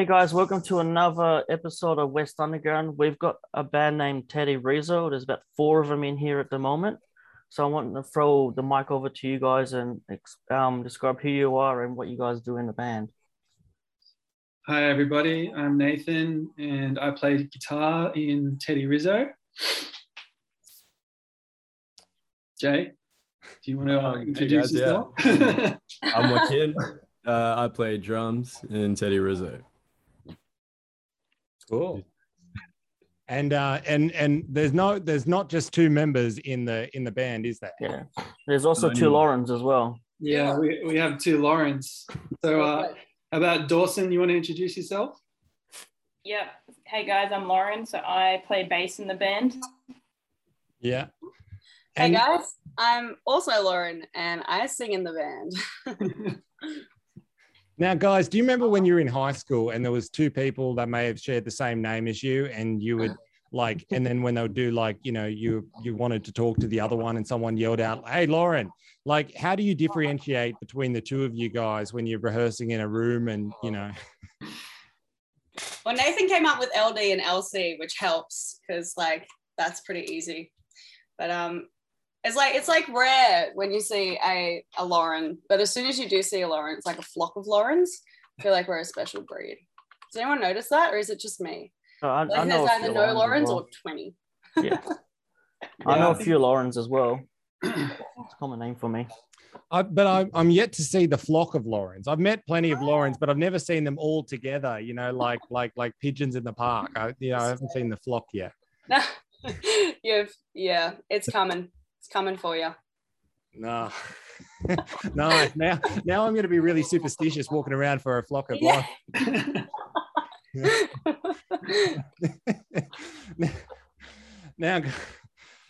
Hey guys, welcome to another episode of West Underground. We've got a band named Teddy Rizzo. There's about four of them in here at the moment. So I want to throw the mic over to you guys and um, describe who you are and what you guys do in the band. Hi everybody, I'm Nathan and I play guitar in Teddy Rizzo. Jay, do you want to uh, introduce hey guys, yourself? Yeah. I'm Joaquin. Uh, I play drums in Teddy Rizzo. Cool. And uh, and and there's no there's not just two members in the in the band, is there? Yeah. There's also two Laurens as well. Yeah, we, we have two Laurens. So uh, about Dawson? You want to introduce yourself? Yep. Hey guys, I'm Lauren. So I play bass in the band. Yeah. And- hey guys, I'm also Lauren and I sing in the band. Now, guys, do you remember when you were in high school and there was two people that may have shared the same name as you, and you would like, and then when they would do like, you know, you you wanted to talk to the other one, and someone yelled out, "Hey, Lauren!" Like, how do you differentiate between the two of you guys when you're rehearsing in a room, and you know? Well, Nathan came up with LD and LC, which helps because like that's pretty easy. But um, it's like it's like rare when you see a, a Lauren, but as soon as you do see a Lauren, it's like a flock of Laurens. I feel like we're a special breed. Does anyone notice that, or is it just me? Uh, I, like I know there's either no Laurens well. or twenty. yeah. I know a few Laurens as well. It's a common name for me. I, but I'm, I'm yet to see the flock of Laurens. I've met plenty of Laurens, but I've never seen them all together. You know, like like like pigeons in the park. I, you know, I haven't seen the flock yet. You've yeah, it's coming. It's coming for you. No. no, now now I'm going to be really superstitious walking around for a flock of yeah. now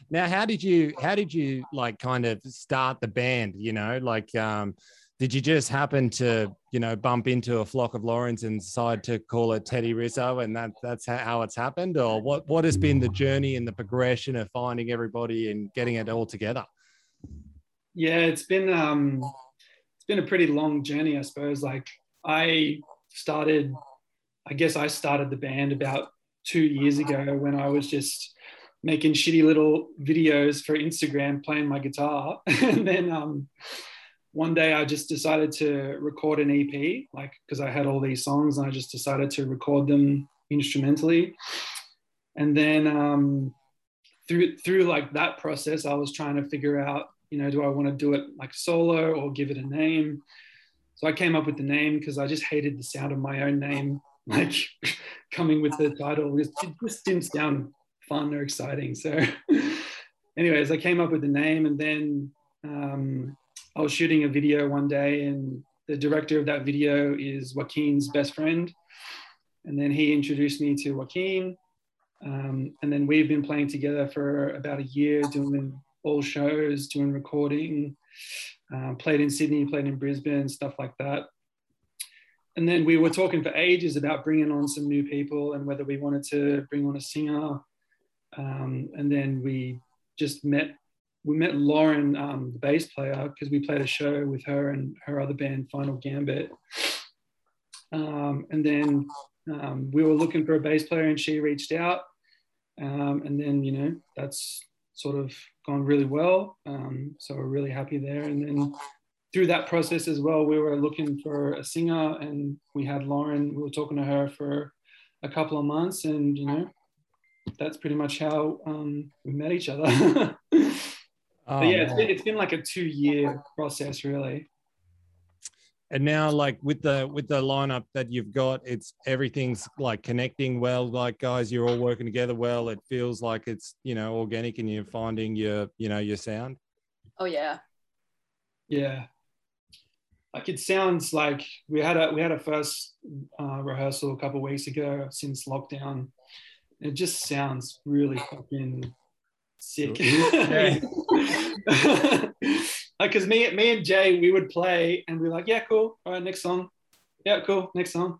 now how did you how did you like kind of start the band you know like um did you just happen to you know bump into a flock of Laurens and decide to call it Teddy Rizzo and that that's how it's happened? Or what what has been the journey and the progression of finding everybody and getting it all together? Yeah it's been um it's been a pretty long journey I suppose. Like I started I guess I started the band about two years ago when I was just making shitty little videos for Instagram playing my guitar. And then um one day I just decided to record an EP, like because I had all these songs and I just decided to record them instrumentally. And then um, through through like that process, I was trying to figure out, you know, do I want to do it like solo or give it a name? So I came up with the name because I just hated the sound of my own name, like coming with the title. It just didn't sound fun or exciting. So, anyways, I came up with the name, and then um, I was shooting a video one day, and the director of that video is Joaquin's best friend. And then he introduced me to Joaquin. Um, and then we've been playing together for about a year, doing all shows, doing recording, uh, played in Sydney, played in Brisbane, stuff like that. And then we were talking for ages about bringing on some new people and whether we wanted to bring on a singer. Um, and then we just met we met Lauren, um, the bass player, because we played a show with her and her other band, Final Gambit. Um, and then um, we were looking for a bass player, and she reached out. Um, and then, you know, that's sort of gone really well. Um, so we're really happy there. And then through that process as well, we were looking for a singer, and we had Lauren. We were talking to her for a couple of months, and you know, that's pretty much how um, we met each other. Oh, yeah, it's been, it's been like a two year process, really. And now, like with the with the lineup that you've got, it's everything's like connecting well. Like guys, you're all working together well. It feels like it's you know organic, and you're finding your you know your sound. Oh yeah. Yeah. Like it sounds like we had a we had a first uh, rehearsal a couple weeks ago since lockdown. It just sounds really fucking sick. Because me, me and Jay, we would play and we're like, yeah, cool. All right, next song. Yeah, cool. Next song.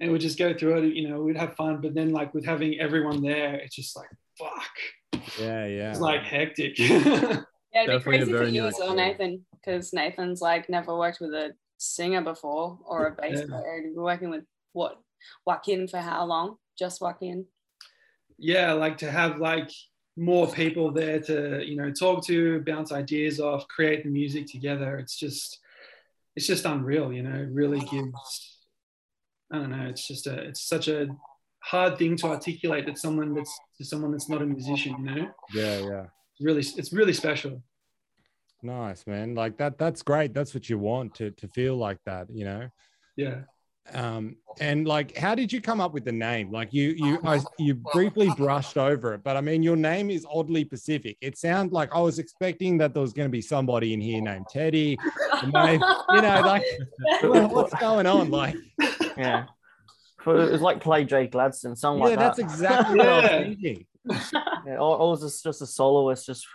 And we'd just go through it. You know, we'd have fun. But then, like with having everyone there, it's just like, fuck. Yeah, yeah. It's like hectic. yeah, it'd be crazy for you as well, Nathan, because Nathan's like never worked with a singer before or a bass yeah. player. You're working with what Joaquin for how long? Just Joaquin. yeah like to have like more people there to you know talk to bounce ideas off create the music together it's just it's just unreal you know it really gives i don't know it's just a it's such a hard thing to articulate that someone that's to someone that's not a musician you know Yeah, yeah. it's really it's really special Nice, man. Like that. That's great. That's what you want to to feel like that. You know. yeah um and like how did you come up with the name like you you I, you briefly brushed over it but i mean your name is oddly pacific it sounds like i was expecting that there was going to be somebody in here named teddy maybe, you know like what's going on like Yeah. For- It's like play Jay Gladstone, something yeah like that's that. exactly what i was thinking Yeah, or, or was this just a soloist just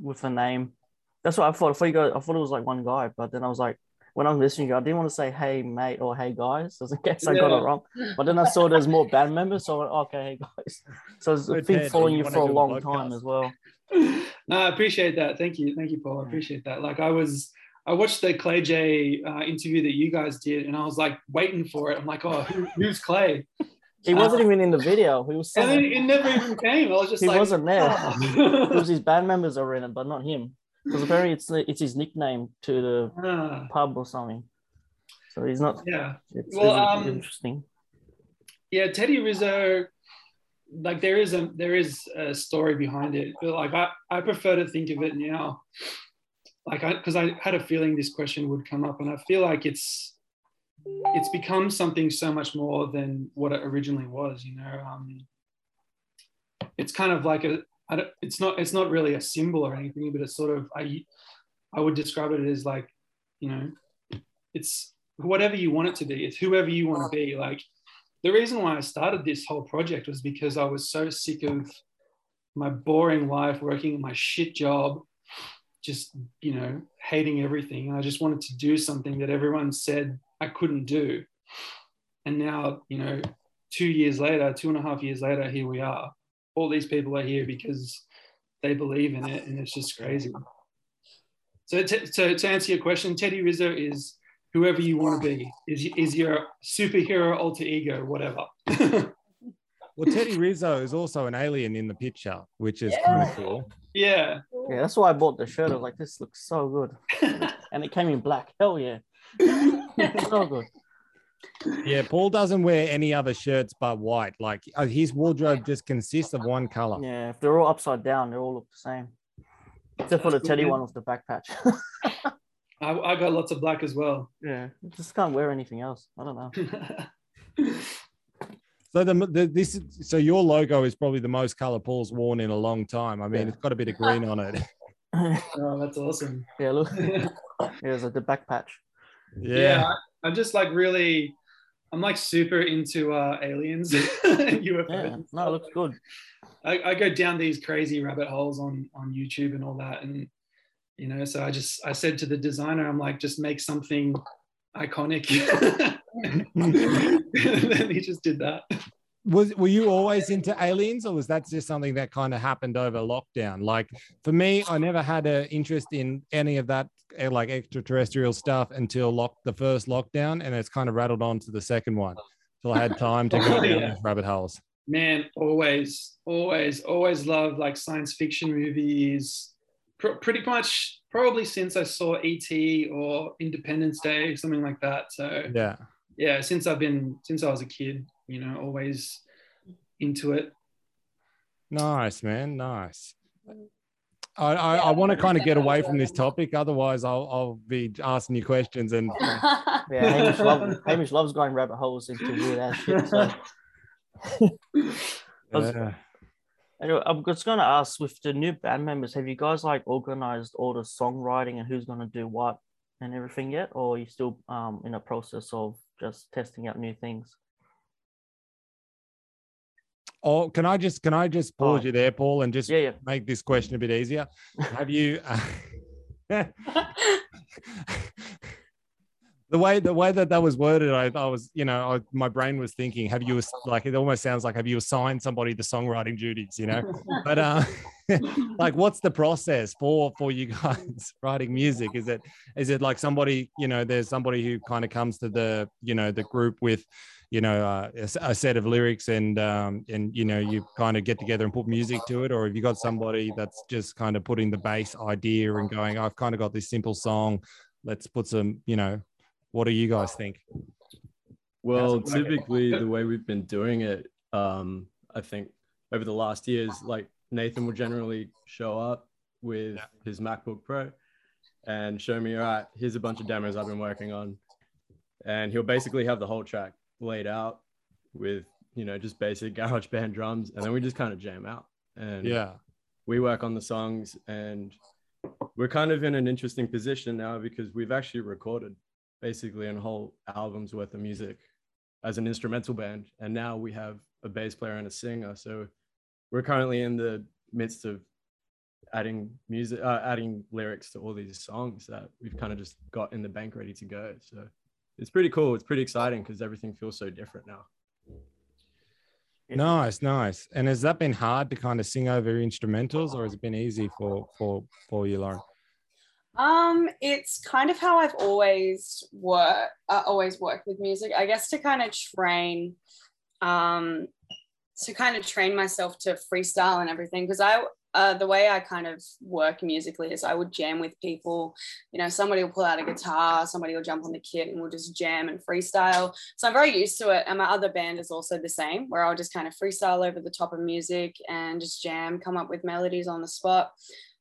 with a name? That's what I thought. I thought you guys, I thought it was like one guy, but then I was like, when I'm listening, to you, I didn't want to say hey mate or hey guys, just in case I got it wrong. But then I saw there's more band members, so I went, okay, hey guys. So it's So been following you you for a do a long time as well. no i appreciate that thank you thank you paul i appreciate that like i was i watched the clay j uh, interview that you guys did and i was like waiting for it i'm like oh who, who's clay He wasn't even in the video. He was. and then it never even came i was just He like wasn't there. oh. It was his band members are in it, but not him. Because apparently it's it's his nickname to the Ah, pub or something. So he's not. yeah It's, Well, it's um, interesting. yeah teddy rizzo like there is a there is a story behind it but like i i prefer to think of it now like i because i had a feeling this question would come up and i feel like it's it's become something so much more than what it originally was you know um it's kind of like a it's not it's not really a symbol or anything but it's sort of i i would describe it as like you know it's whatever you want it to be it's whoever you want to be like the reason why I started this whole project was because I was so sick of my boring life working my shit job, just, you know, hating everything. I just wanted to do something that everyone said I couldn't do. And now, you know, two years later, two and a half years later, here we are. All these people are here because they believe in it, and it's just crazy. So, to, so to answer your question, Teddy Rizzo is whoever you want to be is, is your superhero alter ego whatever well teddy rizzo is also an alien in the picture which is kind of cool yeah Yeah, that's why I bought the shirt. I was like, this looks so good. and it came in black. Hell yeah. so good. Yeah paul doesn't wear any other shirts but white like uh, his wardrobe just consists of one color Yeah, if they're all upside down, they all look the same. Except for the That's teddy cool, one with the back patch. I, I got lots of black as well yeah, just can't wear anything else. I don't know. So the, the this so your logo is probably the most color Paul's worn in a long time. I mean, Yeah. it's got a bit of green on it. oh that's awesome yeah, look. yeah, Yeah, there's like the back patch. Yeah. I, am just like really i'm like super into uh aliens and UFOs Yeah, no, it looks good. I, I go down these crazy rabbit holes on on YouTube and all that, and you know, so I just I said to the designer, I'm like, just make something iconic, and then he just did that. Was were you always into aliens, or was that just something that kind of happened over lockdown? Like for me, I never had an interest in any of that eh, like extraterrestrial stuff until lock the first lockdown, and it's kind of rattled on to the second one. So I had time to go Oh, down yeah. rabbit holes. Man, always, always, always love like science fiction movies. Pr- pretty much, probably since I saw ET or Independence Day, something like that. So Yeah. yeah, since I've been since I was a kid, you know, always into it. Nice, man. Nice. I, I, I want to kind of get away from this topic. Otherwise, I'll, I'll be asking you questions. And Yeah, Hamish, love, Hamish loves going rabbit holes into weird ass shit. So was- uh, Anyway, I'm just gonna ask with the new band members, have you guys like organized all the songwriting and who's gonna do what and everything yet, or are you still um in a process of just testing out new things? Oh, can I just can I just pause Oh. you there, Paul, and just Yeah, yeah. make this question a bit easier? Have you? Uh, the way the way that that was worded, I, I was, you know, I, my brain was thinking, have you like it almost sounds like have you assigned somebody the songwriting duties, you know? But uh, like, what's the process for for you guys writing music? Is it is it like somebody, you know, there's somebody who kind of comes to the, you know, the group with, you know uh, a, a set of lyrics and um, and you know you kind of get together and put music to it, or have you got somebody that's just kind of putting the bass idea and going, I've kind of got this simple song, let's put some, you know, what do you guys think? Well, How's it working? typically the way we've been doing it, um, I think over the last years, like Nathan will generally show up with his MacBook Pro and show me, all right, here's a bunch of demos I've been working on. And he'll basically have the whole track laid out with, you know, just basic GarageBand drums. And then we just kind of jam out. And Yeah, we work on the songs and we're kind of in an interesting position now because we've actually recorded basically a whole album's worth of music as an instrumental band. And now we have a bass player and a singer. So we're currently in the midst of adding music uh, adding lyrics to all these songs that we've kind of just got in the bank ready to go. So it's pretty cool. It's pretty exciting because everything feels so different now. Nice, nice. And has that been hard to kind of sing over instrumentals, or has it been easy for for for you, Lauren? Um, it's kind of how I've always worked, uh, always worked with music. I guess to kind of train, um, to kind of train myself to freestyle and everything. Because I, uh, the way I kind of work musically is I would jam with people. You know, somebody will pull out a guitar, somebody will jump on the kit, and we'll just jam and freestyle. So I'm very used to it. And my other band is also the same, where I'll just kind of freestyle over the top of music and just jam, come up with melodies on the spot.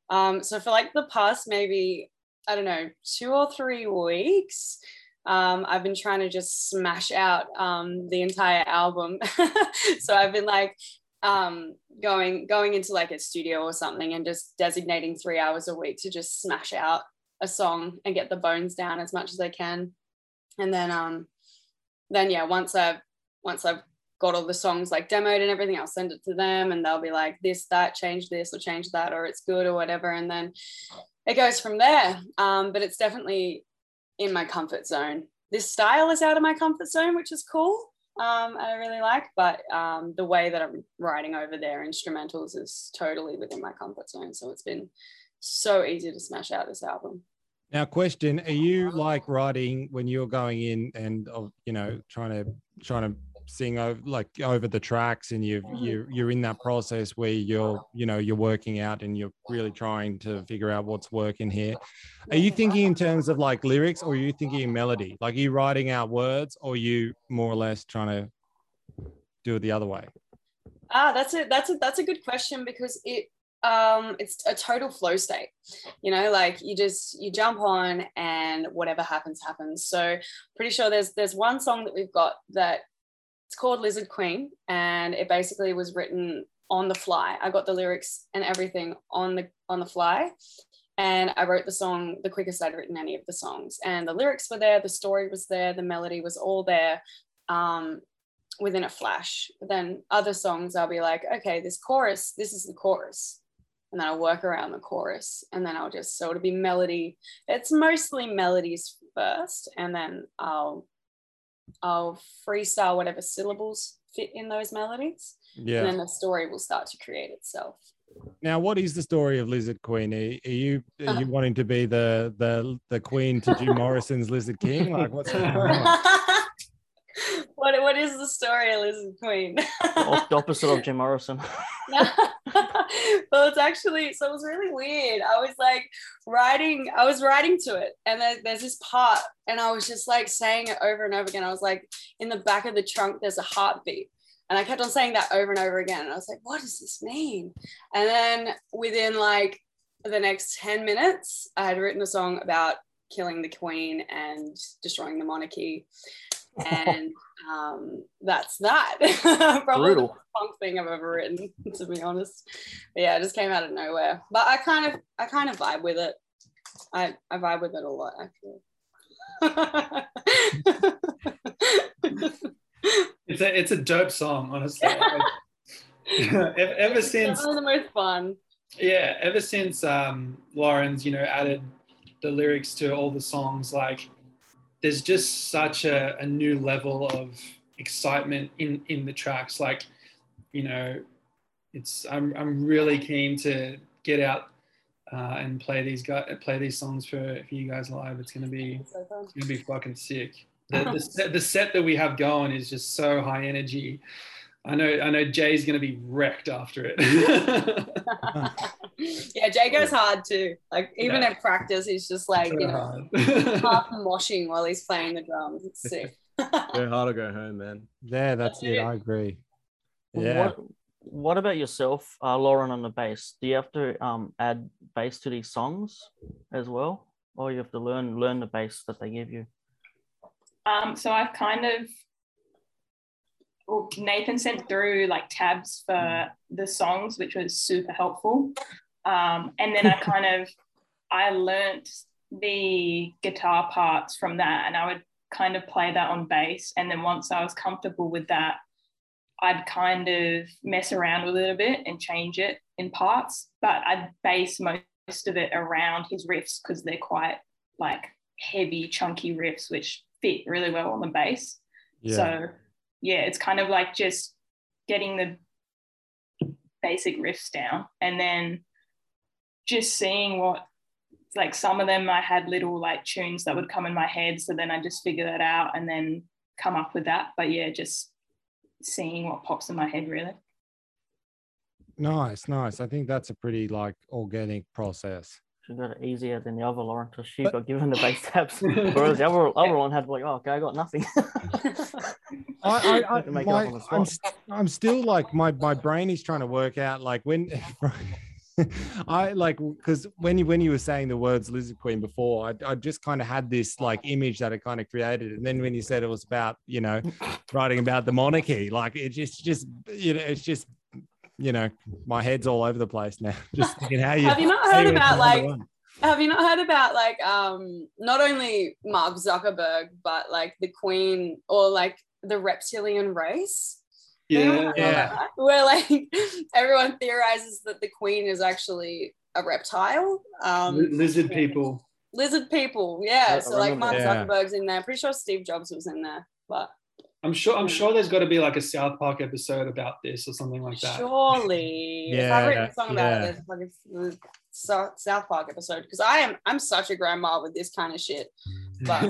Um, so for like the past maybe, I don't know, two or three weeks, um, I've been trying to just smash out um, the entire album. so I've been like um, going going into like a studio or something and just designating three hours a week to just smash out a song and get the bones down as much as I can. And then um, then yeah, once I've once I've got all the songs like demoed and everything, I'll send it to them and they'll be like, this, that, change this or change that, or it's good or whatever. And then it goes from there. Um, but it's definitely in my comfort zone. This style is out of my comfort zone, which is cool. Um, I really like, but um, the way that I'm writing over their instrumentals is totally within my comfort zone. So it's been so easy to smash out this album. Now, question: Are you like writing when you're going in and you know trying to trying to sing over like over the tracks, and you you you're in that process where you're you know you're working out and you're really trying to figure out what's working here. Are you thinking in terms of like lyrics, or are you thinking in melody? Like, are you writing out words, or are you more or less trying to do it the other way? Ah, that's a that's a that's a good question because it um it's a total flow state. You know, like you just you jump on and whatever happens happens. So pretty sure there's there's one song that we've got that called Lizard Queen and it basically was written on the fly. I got the lyrics and everything on the on the fly. And I wrote the song the quickest I'd written any of the songs. And the lyrics were there, the story was there, the melody was all there. Um, within a flash. But then other songs, I'll be like, okay, this chorus, this is the chorus. And then I'll work around the chorus. And then I'll just, so it'll be melody. It's mostly melodies first. And then I'll, I'll freestyle whatever syllables fit in those melodies. Yeah. And then the story will start to create itself. Now, what is the story of Lizard Queen? Are, are you are uh. you wanting to be the the the queen to Jim Morrison's Lizard King? Like, what's going on? what, what is the story of Lizard Queen? The opposite of Jim Morrison. well, it's actually so it was really weird. I was like writing, I was writing to it, and then there's this part, and I was just like saying it over and over again. I was like, in the back of the trunk, there's a heartbeat. And I kept on saying that over and over again. And I was like, what does this mean? And then within like the next 10 minutes, I had written a song about killing the queen and destroying the monarchy. And um, that's that. Probably Brutal. the most punk thing I've ever written, to be honest. But yeah, it just came out of nowhere. But I kind of, I kind of vibe with it. I, I vibe with it a lot, actually. It's a it's a dope song, honestly. Ever, ever since Some the most fun. yeah, ever since um, Lauren's you know added the lyrics to all the songs, like there's just such a, a new level of excitement in in the tracks. Like you know, it's I'm I'm really keen to get out uh, and play these guys play these songs for for you guys live. It's gonna be So it's gonna be fucking sick. the, the, set, the set that we have going is just so high energy. I know I know Jay's gonna be wrecked after it. yeah, Jay goes hard too. Like even Yeah. at practice, he's just like you know Hard. half moshing while he's playing the drums. It's sick. Go hard or go home, man. Yeah, that's it. I agree. Yeah. What, what about yourself, uh, Lauren, on the bass? Do you have to um, add bass to these songs as well, or you have to learn learn the bass that they give you? Um, so I've kind of well, Nathan sent through like tabs for the songs, which was super helpful. Um, and then I kind of I learnt the guitar parts from that, and I would kind of play that on bass. And then once I was comfortable with that, I'd kind of mess around with it a bit and change it in parts. But I'd base most of it around his riffs because they're quite like heavy, chunky riffs, which fit really well on the bass. Yeah. So yeah, it's kind of like just getting the basic riffs down and then just seeing what like some of them I had little like tunes that would come in my head. So then I just figure that out and then come up with that. But yeah, just seeing what pops in my head really. Nice, nice. I think that's a pretty like organic process. She got it easier than the other Lauren because she But- got given the bass tabs, whereas the other other one had like, oh, okay, I got nothing. I, I, I To make it up my, on the I'm, st- I'm still like my my brain is trying to work out like when I like because when you when you were saying the words lizard queen before, I, I just kind of had this like image that I kind of created, and then when you said it was about you know writing about the monarchy, like it just just you know it's just you know my head's all over the place now. Just thinking how you Have you not heard about like one. have you not heard about like um not only Mark Zuckerberg but like the Queen or like the reptilian race? Anyone yeah. Yeah. Where like everyone theorizes that the Queen is actually a reptile. Um Li- Lizard people. lizard people, yeah. I- I so like Mark that. Yeah. Zuckerberg's in there. Pretty sure Steve Jobs was in there, but I'm sure I'm sure there's got to be like a South Park episode about this or something like that. surely if I've written a song about yeah. it, there's like a uh, South South Park episode because I am I'm such a grandma with this kind of shit. But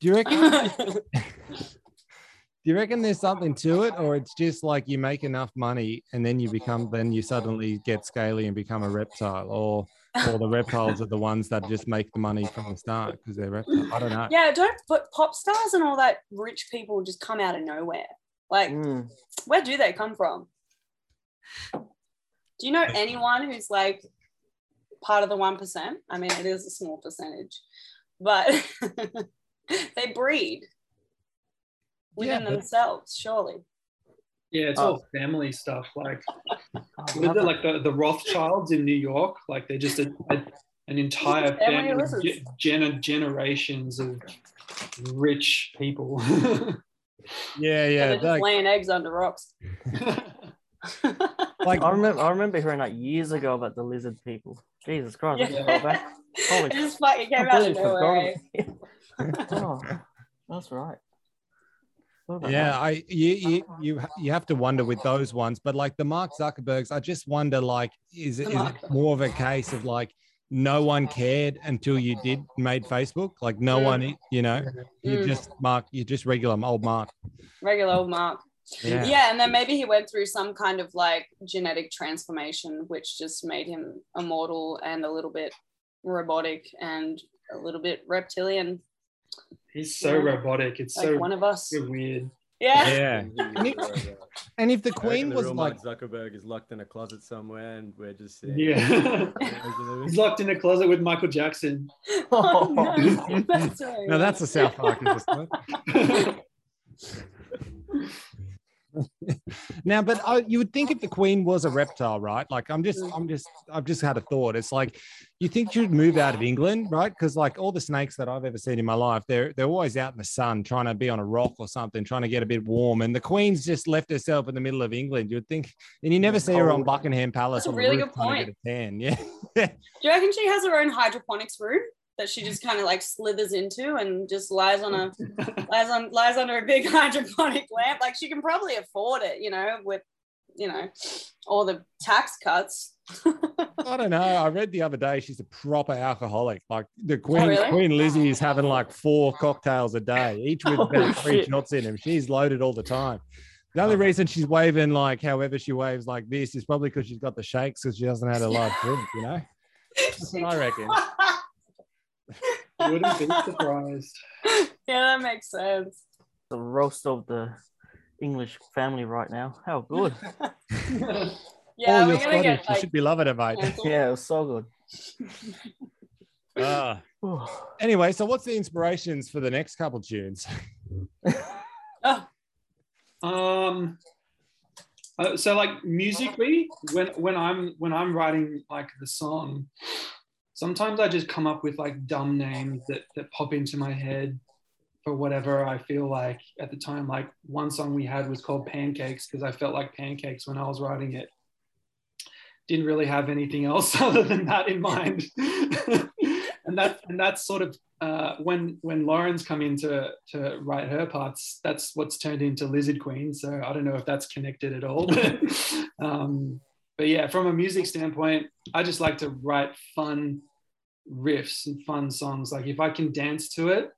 Do you reckon? Do you reckon there's something to it, or it's just like you make enough money and then you become, then you suddenly get scaly and become a reptile, or or the reptiles are the ones that just make the money from the start because they're reptiles. I don't know. yeah, don't but pop stars and all that rich people just come out of nowhere. Like, Mm. where do they come from? Do you know anyone who's like part of the one percent? I mean, it is a small percentage, but they breed within Yeah, themselves, surely. Yeah, it's Oh. all family stuff. Like, I what is it, it. like the, the Rothschilds in New York? Like, they're just a, a- an entire Family family, ge- gener- generations of rich people. Yeah, Yeah, yeah. they're just laying eggs under rocks. like I remember I remember hearing that years ago about the lizard people. Jesus Christ, Yeah. Holy it just fucking came out of nowhere. forgot about it. oh, that's right. Yeah? I you you you you have to wonder with those ones, but like the Mark Zuckerbergs, I just wonder like is it, it more of a case of like no one cared until you did made Facebook, like no Mm. one, you know, you Mm. just Mark, you just regular old Mark. Regular old Mark. Yeah. Yeah. and then maybe he went through some kind of like genetic transformation, which just made him immortal and a little bit robotic and a little bit reptilian, He's so Yeah. robotic. It's like so, one of us. so weird. Yeah. Yeah. And if, uh, and if the Queen the was real like, Zuckerberg is locked in a closet somewhere, and we're just seeing Yeah. He's locked in a closet with Michael Jackson. Oh, no. That's right. no, that's a South Park episode. Now, but I, you would think if the queen was a reptile, right? Like, I'm just, mm. I'm just, I've just had a thought. It's like, you think she'd move out of England, right? Because like all the snakes that I've ever seen in my life, they're they're always out in the sun, trying to be on a rock or something, trying to get a bit warm. And the queen's just left herself in the middle of England. You'd think, and you never mm. see her on Buckingham Palace. That's a really good point. Yeah. Do you reckon she has her own hydroponics room that she just kind of like slithers into and just lies on a lies on lies under a big hydroponic lamp? Like she can probably afford it, you know, with you know, all the tax cuts. I don't know. I read the other day she's a proper alcoholic. Like the oh, Queen, really? Queen Lizzie is having like four cocktails a day, each with Holy oh, about three shit. shots in them. She's loaded all the time. The only reason she's waving like however she waves like this is probably because she's got the shakes because she hasn't had a lot of drink, you know? That's what I reckon. Wouldn't be surprised. yeah, that makes sense. The roast of the English family right now. How good. Yeah, oh, we're you're gonna Scottish. get you should be loving it, mate. yeah, it was so good. Ah. anyway, so what's the inspirations for the next couple tunes? Oh, Um, uh, so like musically, when when I'm when I'm writing like the song, sometimes I just come up with like dumb names that that pop into my head for whatever I feel like at the time. Like one song we had was called Pancakes because I felt like pancakes when I was writing it. Didn't really have anything else other than that in mind, and that and that's sort of uh, when when Lauren's come in to to write her parts, that's what's turned into Lizard Queen. So I don't know if that's connected at all. um, but yeah, from a music standpoint, I just like to write fun riffs and fun songs. Like if I can dance to it,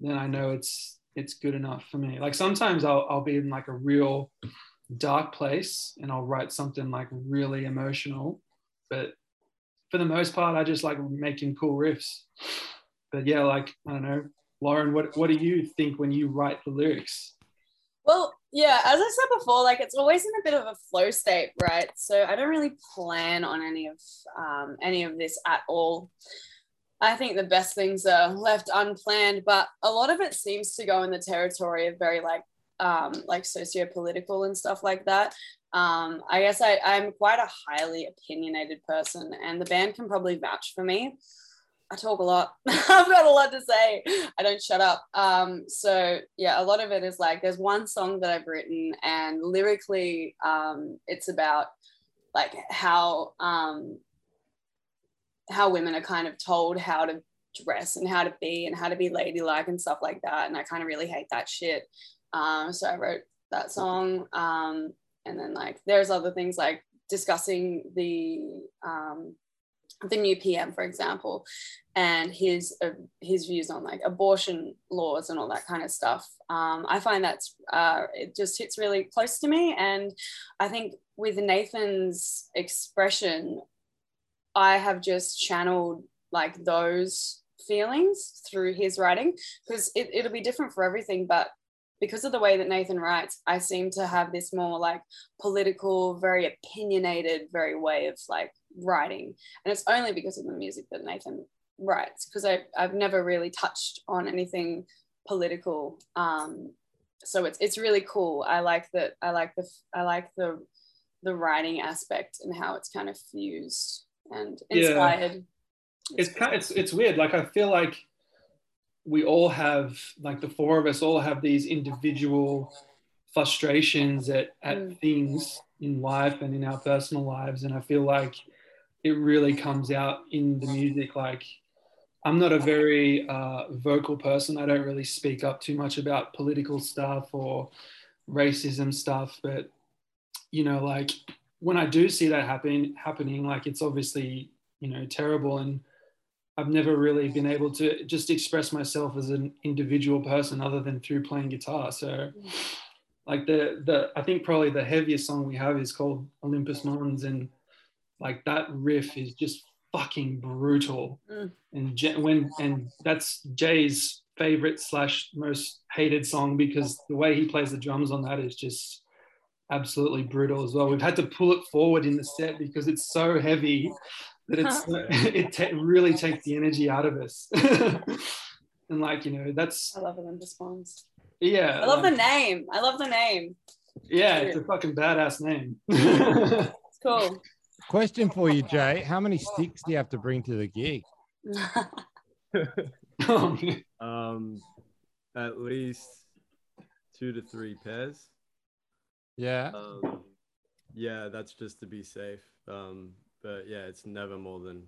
then I know it's it's good enough for me. Like sometimes I'll I'll be in like a real dark place and I'll write something like really emotional, but for the most part, I just like making cool riffs but yeah, like I don't know, Lauren, what what do you think when you write the lyrics? Well, yeah, as I said before, like it's always in a bit of a flow state, right? So I don't really plan on any of um, any of this at all. I think the best things are left unplanned, but a lot of it seems to go in the territory of very like um, like socio-political and stuff like that. Um, I guess I, I'm quite a highly opinionated person, and the band can probably vouch for me. I talk a lot. I've got a lot to say. I don't shut up. Um, so yeah, a lot of it is like there's one song that I've written, and lyrically, um, it's about like how um, how women are kind of told how to dress and how to be and how to be ladylike and stuff like that. And I kind of really hate that shit. Um, so I wrote that song. Um, and then like there's other things like discussing the um, the new PM, for example, and his uh, his views on like abortion laws and all that kind of stuff. Um, I find that's uh, it just hits really close to me, and I think with Nathan's expression, I have just channeled like those feelings through his writing because it, it'll be different for everything, but because of the way that Nathan writes, I seem to have this more like political, very opinionated, very way of like writing. And it's only because of the music that Nathan writes, because I've never really touched on anything political. Um, so it's it's really cool. I like that. I like the I like the the writing aspect and how it's kind of fused and Yeah. inspired. It's kind it's it's weird. Like I feel like we all have like the four of us all have these individual frustrations at at Mm. things in life and in our personal lives, and I feel like it really comes out in the music. Like I'm not a very uh, vocal person. I don't really speak up too much about political stuff or racism stuff, but you know, like when I do see that happen happening, like it's obviously you know terrible, and I've never really been able to just express myself as an individual person other than through playing guitar. So, like the the I think probably the heaviest song we have is called Olympus Mons, and like that riff is just fucking brutal. Mm. And J- when and that's Jay's favorite slash most hated song because the way he plays the drums on that is just absolutely brutal as well. We've had to pull it forward in the set because it's so heavy that it's it ta- really takes the energy out of us. and like you know, that's I love Olympus Mons. yeah. I love the name. I love the name. Yeah, it's a fucking badass name. It's cool. Question for you, Jay. How many sticks do you have to bring to the gig? Um, at least two to three pairs. Yeah. Um, yeah, that's just to be safe. Um, but yeah, it's never more than,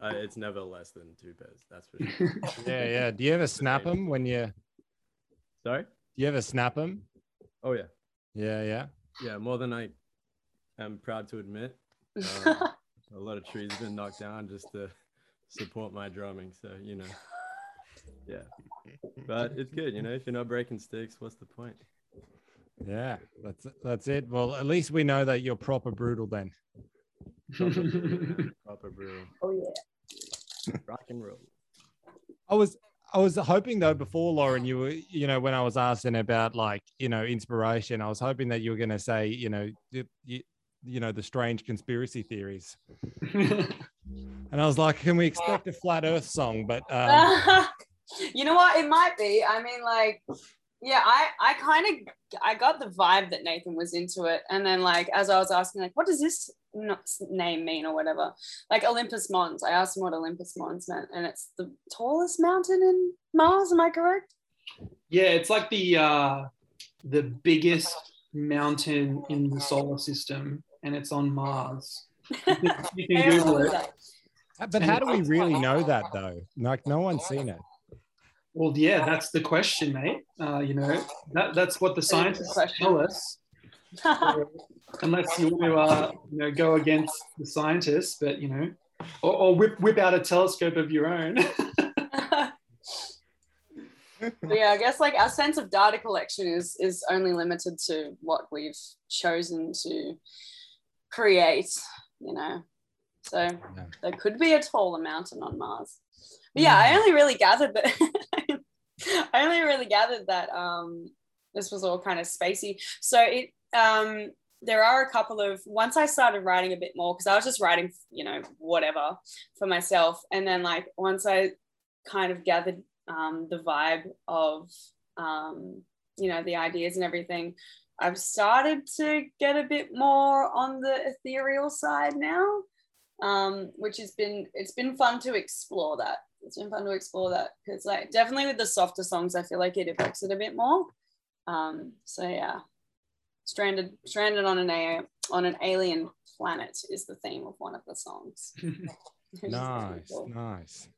uh, it's never less than two pairs. That's for sure. Yeah, yeah. Do you ever snap them when you? Sorry. Do you ever snap them? Oh yeah, Yeah, yeah. yeah. More than I am proud to admit. Um, a lot of trees have been knocked down just to support my drumming. So, you know, yeah. But it's good, you know, if you're not breaking sticks, what's the point? Yeah, that's that's it. Well, at least we know that you're proper brutal then. Proper brutal. Proper brutal. oh yeah. Rock and roll. I was I was hoping though before Lauren, you were you know when I was asking about like you know inspiration, I was hoping that you were going to say you know you, you, you know the strange conspiracy theories, and I was like, can we expect a flat Earth song? But um, you know what? It might be. I mean, like, yeah, I I kind of I got the vibe that Nathan was into it, and then like as I was asking, like, what does this name mean or whatever? Like Olympus Mons. I asked him what Olympus Mons meant, and it's the tallest mountain in Mars. Am I correct? Yeah, it's like the uh, the biggest mountain in the solar system, and it's on Mars. You can, you can Everyone Google it. but how do we really know that though? Like no one's seen it. Well, yeah, that's the question, mate. Uh, you know, that, that's what the scientists question. tell us. So, unless you want to, uh, you know, go against the scientists, but you know, or, or whip whip out a telescope of your own. Yeah, I guess like our sense of data collection is is only limited to what we've chosen to create, you know. So there could be a taller mountain on Mars. But yeah, I only really gathered that I only really gathered that um this was all kind of spacey. So it um there are a couple of once I started writing a bit more because I was just writing, you know, whatever for myself. And then like once I kind of gathered um, the vibe of um, you know the ideas and everything i've started to get a bit more on the ethereal side now um, which has been it's been fun to explore that it's been fun to explore that because like definitely with the softer songs i feel like it affects it a bit more um, so yeah stranded stranded on an a on an alien planet is the theme of one of the songs which is really Nice, cool. nice.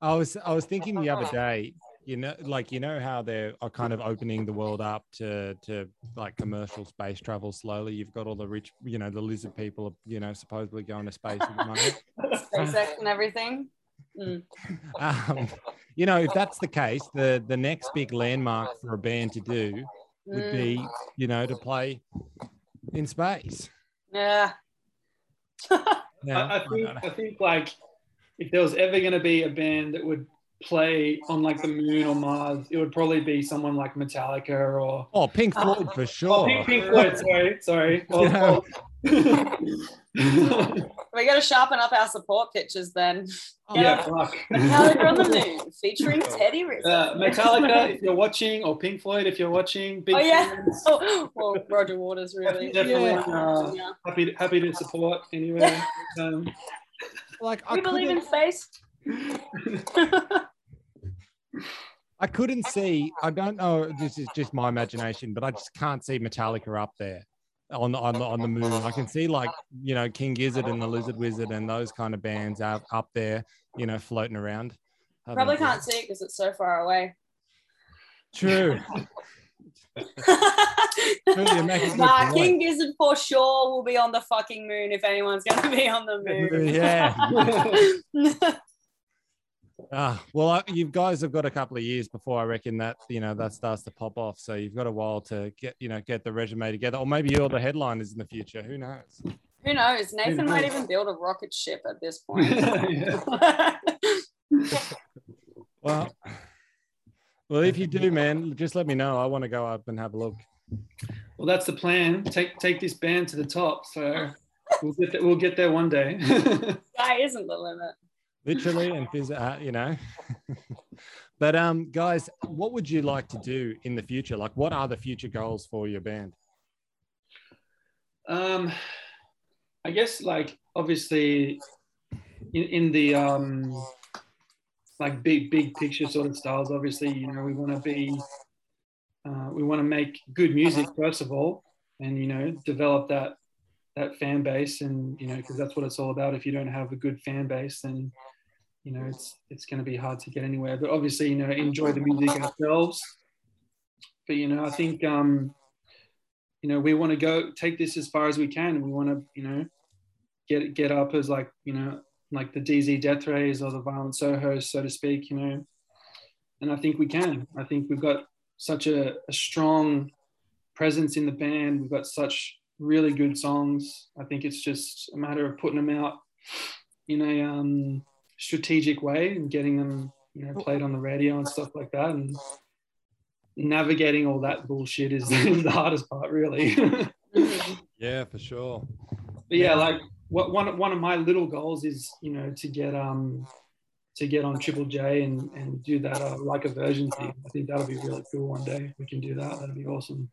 I was I was thinking the other day, you know, like you know how they are kind of opening the world up to to like commercial space travel slowly. You've got all the rich, you know, the lizard people, are, you know, supposedly going to space with money. SpaceX and everything Mm. Um, you know, if that's the case, the the next big landmark for a band to do would Mm. be, you know, to play in space. yeah Now, I, I think I think like if there was ever going to be a band that would play on like the moon or Mars, it would probably be someone like Metallica or oh, Pink Floyd for oh, sure. Pink, Pink Floyd. Sorry, sorry. Well, Yeah. well- we got to sharpen up our support pictures then. yeah, fuck. Metallica on the Moon featuring Teddy Rizzo. Uh, Metallica, if you're watching, or Pink Floyd, if you're watching, big Oh, yeah. fans. Oh, well, Roger Waters really. Definitely, Yeah. uh, Yeah. happy to, happy to support anyway. Um, Like I We believe couldn't- in space. I couldn't see. I don't know. This is just my imagination, but I just can't see Metallica up there on the on the on the moon. I can see like you know King Gizzard and the Lizard Wizard and those kind of bands out up there, you know, floating around. Probably can't see it because it's so far away. True. you make a nah. King Gizzard for sure will be on the fucking moon if anyone's going to be on the moon. Yeah. Ah, well, I, you guys have got a couple of years before I reckon that you know that starts to pop off. So you've got a while to get you know get the resume together, or maybe you're the headliners in the future. Who knows? Who knows? Nathan might knows? even build a rocket ship at this point. Well, well, if you do, man, just let me know. I want to go up and have a look. Well, that's the plan. Take take this band to the top. So we'll get there, we'll get there one day. Sky isn't the limit. Literally and phys- uh, you know but um guys what would you like to do in the future like what are the future goals for your band um, I guess like obviously in, in the um like big big picture sort of styles. Obviously, you know we want to be uh, we want to make good music first of all, and you know develop that that fan base, and you know because that's what it's all about. If you don't have a good fan base, then you know it's it's going to be hard to get anywhere. But obviously, you know enjoy the music ourselves. But you know I think um you know, we want to go take this as far as we can. We want to, you know, get get up as like, you know, like the DZ Deathrays or the Violent Sohos, so to speak, you know. And I think we can. I think we've got such a, a strong presence in the band. We've got such really good songs. I think it's just a matter of putting them out in a um, strategic way and getting them, you know, played on the radio and stuff like that. And navigating all that bullshit is, is the hardest part, really. yeah, for sure. But yeah, like what one one of my little goals is, you know, to get um to get on Triple J and and do that uh, like a version thing. I think that'll be really cool one day. We can do that. That'd be awesome.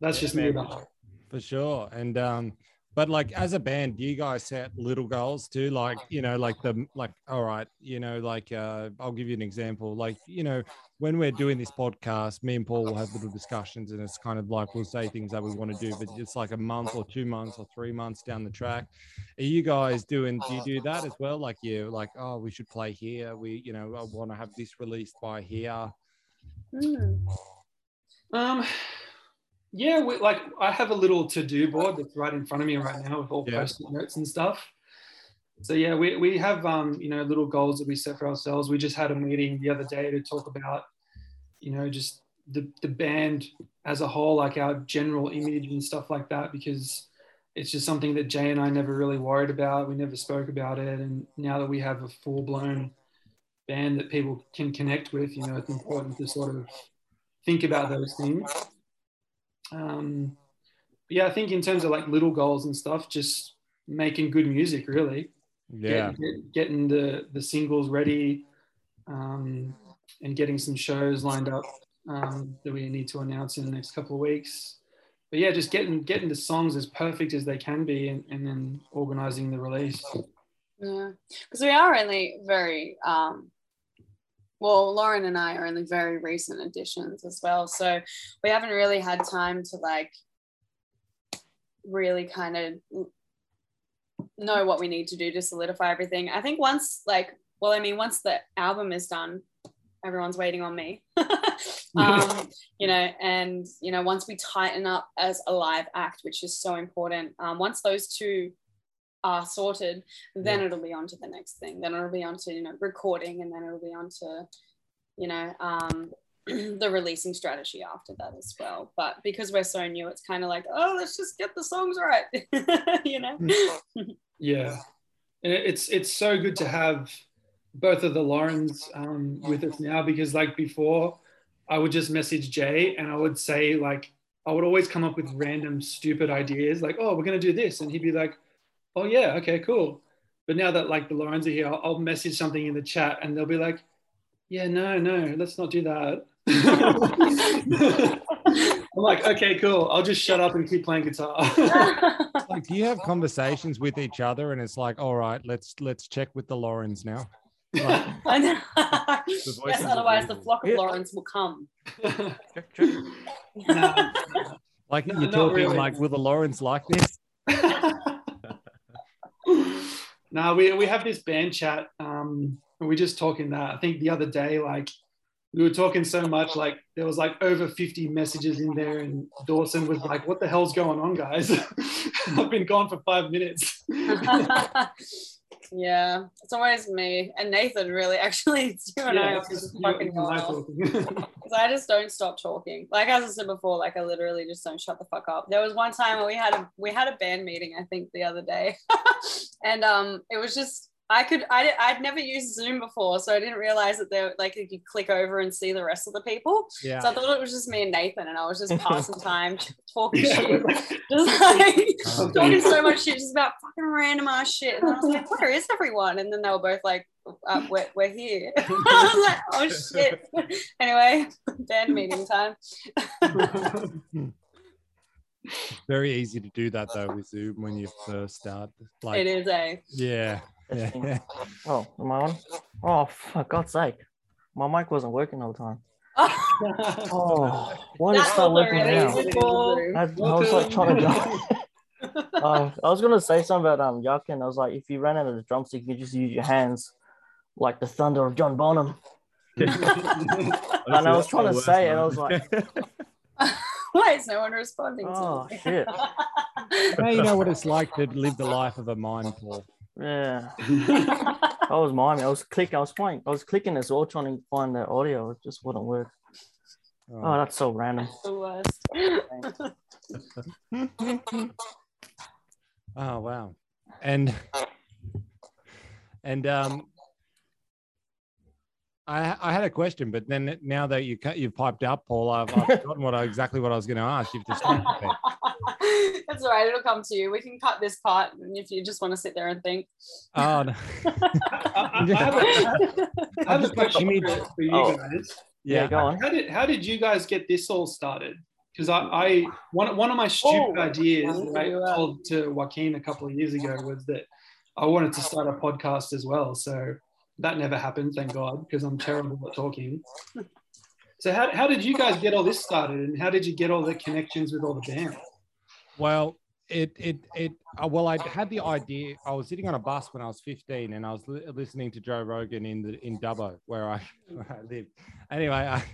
That's just me. For sure. And um but like as a band do you guys set little goals too? Like you know like the like all right you know like uh i'll give you an example. Like you know when we're doing this podcast me and paul will have little discussions and it's kind of like we'll say things that we want to do but it's like a month or two months or three months down the track. Are you guys doing do you do that as well? Like you like oh we should play here. We you know i want to have this released by here. Mm. um yeah, we, like I have a little to-do board that's right in front of me right now with all yeah. post-it notes and stuff. So yeah, we, we have um, you know little goals that we set for ourselves. We just had a meeting the other day to talk about, you know, just the the band as a whole, like our general image and stuff like that, because it's just something that Jay and I never really worried about. We never spoke about it, and now that we have a full-blown band that people can connect with, you know, it's important to sort of think about those things. Um, yeah, I think in terms of like little goals and stuff, just making good music, really. Yeah. Get, get, getting the the singles ready, um, and getting some shows lined up um, that we need to announce in the next couple of weeks. But yeah, just getting getting the songs as perfect as they can be, and, and then organizing the release. Yeah, because we are only very um, well, Lauren and I are only very recent additions as well. So we haven't really had time to like really kind of know what we need to do to solidify everything. I think once like, well, I mean, once the album is done, everyone's waiting on me. um, you know, and you know, once we tighten up as a live act, which is so important, um, once those two are sorted, then yeah. it'll be on to the next thing. Then it'll be on to, you know, recording and then it'll be on to, you know, um, the releasing strategy after that as well. But because we're so new, it's kind of like, oh, let's just get the songs right, you know? yeah. And it's, it's so good to have both of the Laurens um, with us now because like before I would just message Jay and I would say like, I would always come up with random stupid ideas like, oh, we're going to do this. And he'd be like, oh yeah, okay, cool. But now that like the Laurens are here, I'll, I'll message something in the chat and they'll be like, yeah, no, no, let's not do that. I'm like, okay, cool. I'll just shut up and keep playing guitar. like, do you have conversations with each other, and it's like, all right, let's let's check with the Laurens now. Like, I know. yes, otherwise the flock of yeah. Laurens will come. no. Like you're talking really. like, will the Laurens like this? No, we, we have this band chat. Um, and we're just talking that. I think the other day, like we were talking so much, like there was like over 50 messages in there, and Dawson was like, "What the hell's going on, guys? I've been gone for five minutes." Yeah, it's always me and Nathan. Really, actually, it's you and yeah, I just fucking I just don't stop talking. Like as I said before, like I literally just don't shut the fuck up. There was one time we had a we had a band meeting. I think the other day, and um, it was just I could I I'd never used Zoom before, so I didn't realize that there like you could click over and see the rest of the people. Yeah. So I thought it was just me and Nathan, and I was just passing time talking shit, just like oh, talking so much shit, just about fucking random ass shit. And I was like, where is everyone? And then they were both like, uh, we're, we're here. I was like, oh shit. anyway, band meeting time. Very easy to do that though with Zoom when you first start. Like, it is a yeah. Yeah. Oh, am I on? Oh, for God's sake. My mic wasn't working all the time. oh, why did it start working now? I, I, was like trying to go. uh, I was gonna say something about um Yakin. I was like, if you ran out of the drumstick, you just use your hands, like the thunder of John Bonham. and I was trying to say it, I was like, Why is no one responding Oh to me? shit. now you know what it's like to live the life of a mind, Paul. Yeah. I was miming. I was clicking. I was playing. I was clicking as well, trying to find the audio. It just wouldn't work. Oh, that's so random. the worst. Oh wow. And and um I I had a question, but then now that you cut you've piped up, Paul, I've, I've forgotten what I, exactly what I was going to ask. You've just That's all right. It'll come to you. We can cut this part if you just want to sit there and think. oh no. I, I- I have a, I have a question need- for for you Oh. guys. Yeah, yeah. go on. How did how did you guys get this all started? Because I, I one one of my oh, stupid Oh, ideas one that I for you, told to Joaquin a couple of years ago was that I wanted to start a podcast as well. So that never happened, thank God, because I'm terrible at talking. So how, how did you guys get all this started, and how did you get all the connections with all the bands? Well, it it it uh, well, I had the idea. I was sitting on a bus when I was 15, and I was li- listening to Joe Rogan in the in Dubbo, where I, where I live. Anyway, I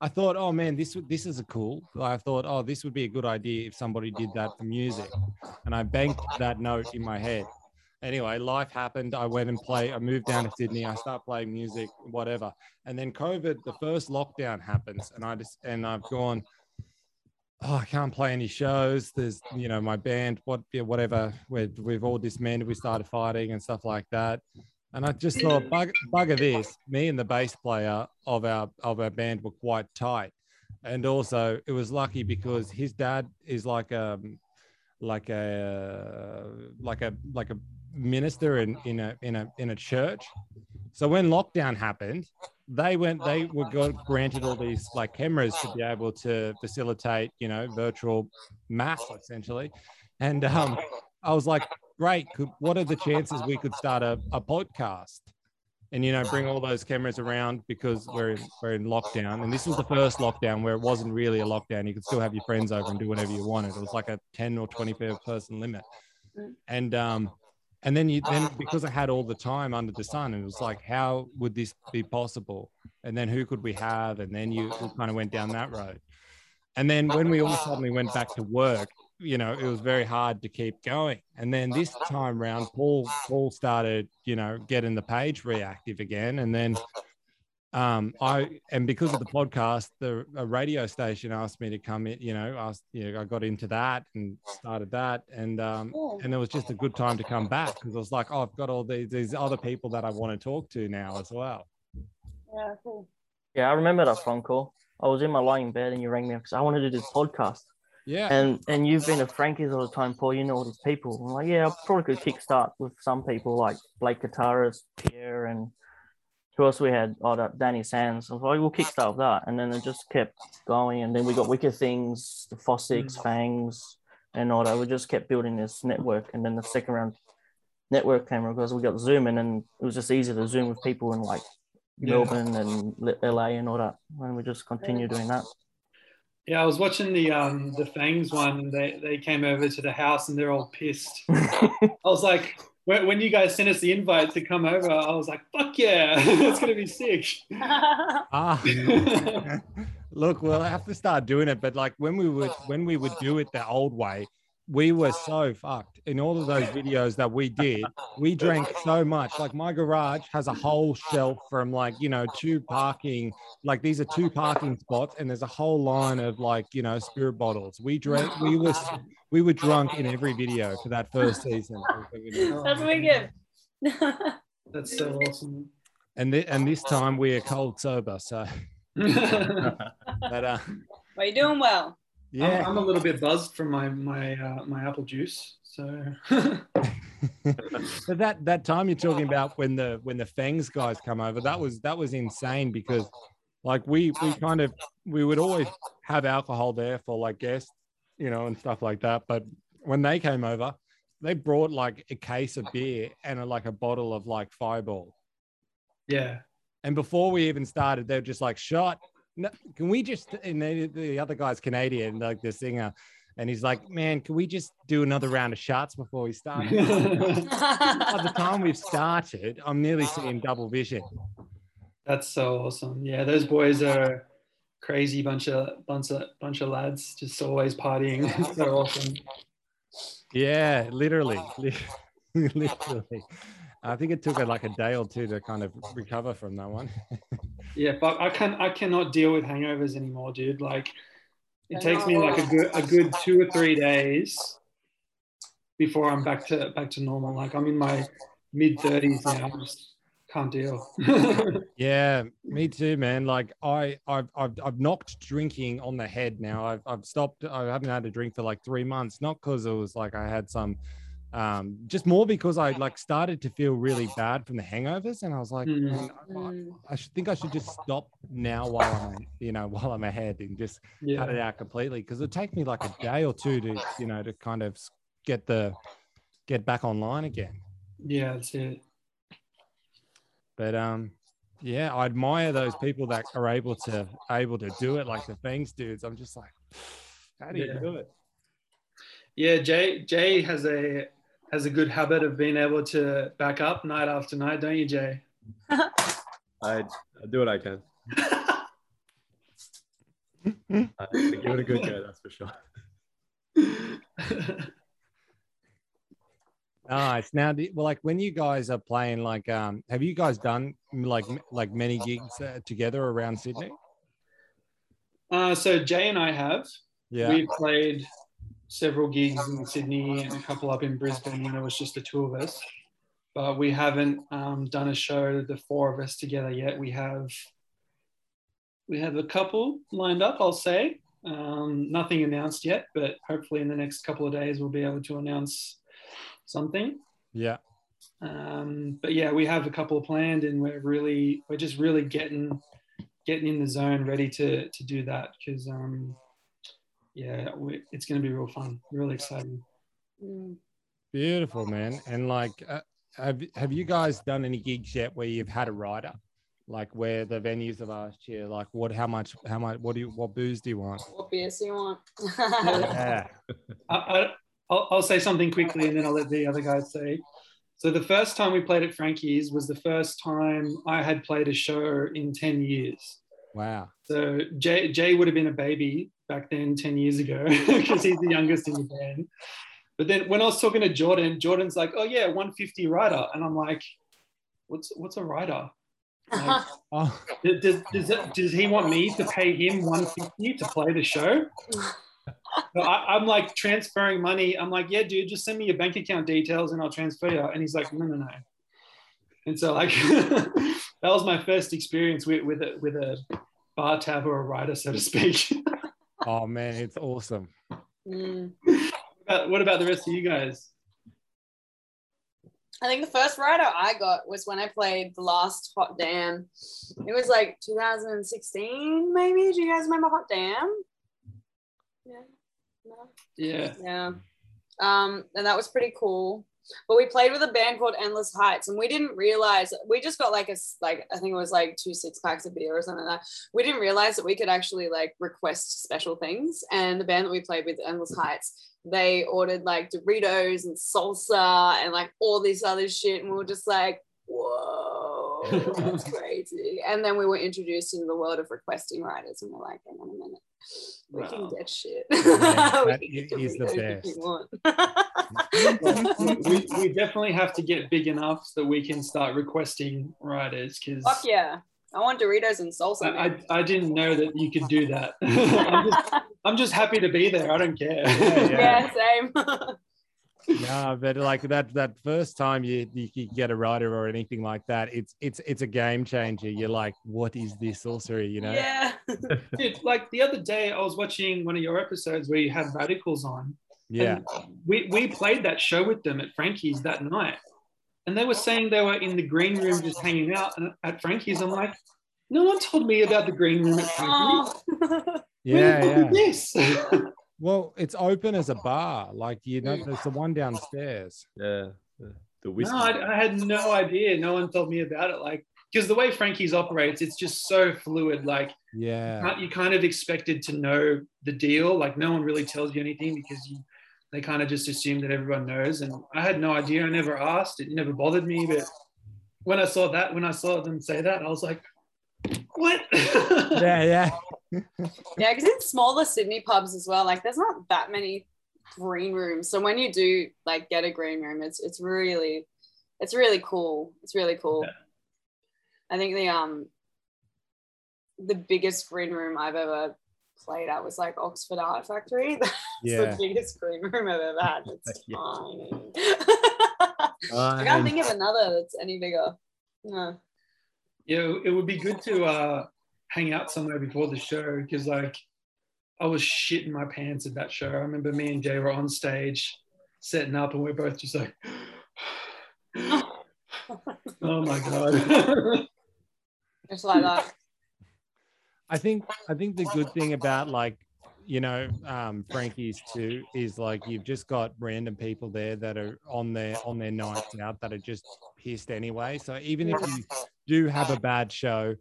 I thought, oh man, this this is a cool. I thought, oh, this would be a good idea if somebody did that for music, and I banked that note in my head. Anyway, life happened. I went and play. I moved down to Sydney. I start playing music, whatever. And then COVID, the first lockdown happens, and I just and I've gone oh, I can't play any shows. There's, you know, my band, what, whatever. We're, we've all disbanded. We started fighting and stuff like that. And I just thought, bug, bugger this. Me and the bass player of our of our band were quite tight, and also it was lucky because his dad is like a like a like a like a minister in in a in a in a church. So when lockdown happened, they went they were got granted all these like cameras to be able to facilitate you know virtual mass essentially. And um i was like great could, what are the chances we could start a, a podcast and you know bring all those cameras around because we're in, we're in lockdown? And this was the first lockdown where it wasn't really a lockdown. You could still have your friends over and do whatever you wanted. It was like a 10 or 20 person limit. And um and then you then ah. because I had all the time under the sun, and it was like, how would this be possible? And then who could we have? And then you kind of went down that road. And then when we all suddenly went back to work, you know, it was very hard to keep going. And then this time round, Paul Paul started, you know, getting the page reactive again. And then um, I and because of the podcast, the a radio station asked me to come in. You know, asked, you know, I got into that and started that, and um, and it was just a good time to come back because I was like, oh, I've got all these these other people that I want to talk to now as well. Yeah, cool. Yeah, I remember that phone call. I was in my lying bed and you rang me because I wanted to do this podcast. Yeah, And and you've been at Frankie's all the time, Paul. You know all these people. I'm like, yeah, I probably could kickstart with some people like Blake Guitarist, Pierre, and who else we had? Oh, that Danny Sands. I was like, we'll kickstart that. And then it just kept going. And then we got Wicked Things, the Fossics, Fangs, and all that. We just kept building this network. And then the second round network came because we got Zoom, and then it was just easy to Zoom with people in like Yeah. Melbourne and LA and all that. And we just continue doing that. Yeah, I was watching the um the Fangs one, and they they came over to the house, and they're all pissed. I was like, when, when you guys sent us the invite to come over, I was like, fuck yeah, it's gonna be sick. ah, look, we'll have to start doing it. But like when we would when we would do it the old way, we were so fucked in all of those videos that we did. We drank so much. Like my garage has a whole shelf from like, you know, two parking, like these are two parking spots, and there's a whole line of like, you know, spirit bottles. We drank, we were we were drunk in every video for that first season. That's wicked. That's so awesome. And th- and this time we are cold sober. So but uh well, you're doing well. Yeah. I'm, I'm a little bit buzzed from my my uh, my apple juice. So but that that time you're talking about when the when the fangs guys come over that was that was insane because like we we kind of we would always have alcohol there for like guests you know and stuff like that but when they came over they brought like a case of beer and a, like a bottle of like fireball yeah, and before we even started they're just like shot no, can we just and they, the other guy's canadian like the singer and he's like man can we just do another round of shots before we start by the time we've started, I'm nearly seeing double vision. that's so awesome. Yeah, those boys are crazy bunch of bunch of bunch of lads, just always partying. so awesome. Yeah, literally, literally. I think it took like a day or two to kind of recover from that one. Yeah, but I can I cannot deal with hangovers anymore, dude. Like it takes me like a good a good two or three days before I'm back to back to normal. Like I'm in my mid thirties now. I just can't deal. Yeah, me too, man. Like I, I've, I've, I've knocked drinking on the head now. I've, I've stopped. I haven't had a drink for like three months. Not because it was like I had some, um, just more because I like started to feel really bad from the hangovers, and I was like, Mm. "Man, I-. I should think I should just stop now while I'm, you know, while I'm ahead and just cut it out completely because it take me like a day or two to, you know, to kind of get the, get back online again. Yeah, that's it. But um, yeah, I admire those people that are able to able to do it, like the Fangs dudes. I'm just like, how do you do it? Yeah, Jay Jay has a has a good habit of being able to back up night after night, don't you, Jay? I, I do what I can. I give it a good go, that's for sure. Nice. Now, do- well, like when you guys are playing, like, um, have you guys done like like many gigs uh, together around Sydney? uh, so Jay and I have. Yeah. We've played several gigs in Sydney and a couple up in Brisbane when it was just the two of us. But we haven't um, done a show, the four of us together yet. We have we have a couple lined up, I'll say. Um, nothing announced yet, but hopefully in the next couple of days we'll be able to announce something. yeah. Um, but yeah, we have a couple planned, and we're really we're just really getting getting in the zone, ready to to do that because um, yeah, we, it's going to be real fun, really exciting. Mm. Beautiful, man. And like, uh, have have you guys done any gigs yet where you've had a rider? Like where the venues have asked you, like, what, how much, how much, what do you, what booze do you want? What beers do you want? Yeah. I, I, I'll, I'll say something quickly, and then I'll let the other guys say. So the first time we played at Frankie's was the first time I had played a show in ten years. Wow. So Jay, Jay would have been a baby back then, 10 years ago, because he's the youngest in the band. But then when I was talking to Jordan, Jordan's like, oh yeah, 150 rider. And I'm like, what's what's a rider? Like, Oh, does, does, does, it- does he want me to pay him 150 to play the show? So I, I'm like transferring money. I'm like, yeah, dude, just send me your bank account details and I'll transfer you. And he's like, no, no, no. And so like that was my first experience with with a, with a bar tab or a rider, so to speak. oh man, it's awesome. Mm. What about the rest of you guys? I think the first rider I got was when I played the last Hot Damn. It was like 2016, maybe. Do you guys remember Hot Damn? Yeah. No. Yeah. Yeah. Um, and that was pretty cool. But we played with a band called Endless Heights, and we didn't realize we just got like a like I think it was like two six packs of beer or something like that. We didn't realize that we could actually like request special things. And the band that we played with, Endless Heights, they ordered like Doritos and salsa and like all this other shit, and we were just like, whoa, that's crazy. And then we were introduced into the world of requesting riders, and we're like, hang on a minute. We can get shit. Yeah, We that can get the best. you want. we, we definitely have to get big enough so that we can start requesting riders because Fuck yeah. I want Doritos and salsa. I, man. I, I didn't know that you could do that. I'm, just, I'm just happy to be there. I don't care. yeah, same. No, but like that that first time you, you get a rider or anything like that, it's it's it's a game changer. You're like, what is this sorcery? You know? yeah. Dude, like the other day, I was watching one of your episodes where you had radicals on. Yeah. We, we played that show with them at Frankie's that night. And they were saying they were in the green room just hanging out at Frankie's. I'm like, no one told me about the green room at Frankie's. Oh. Yeah, yeah. the fuck is this? Well, it's open as a oh. bar. Like you know, there's the one oh. downstairs. Yeah. The, the whiskey. no, I, I had no idea. No one told me about it. Like, because the way Frankie's operates, it's just so fluid. Like, Yeah. you kind of expected to know the deal. Like, no one really tells you anything because you, they kind of just assume that everyone knows. And I had no idea. I never asked. It never bothered me. But when I saw that, when I saw them say that, I was like, what? Yeah, yeah. Yeah, because in smaller Sydney pubs as well, like there's not that many green rooms. So when you do like get a green room, it's it's really it's really cool. It's really cool. Yeah. I think the um the biggest green room I've ever played at was like Oxford Art Factory. That's Yeah. the biggest green room I've ever had. It's Yeah. tiny. I can't think of another that's any bigger. No. Yeah, it would be good to uh, hang out somewhere before the show because, like, I was shitting my pants at that show. I remember me and Jay were on stage setting up, and we're both just like, "Oh my god!" Just like that. I think I think the good thing about like you know um, Frankie's too is like you've just got random people there that are on their on their nights out that are just pissed anyway. So even if you do have a bad show,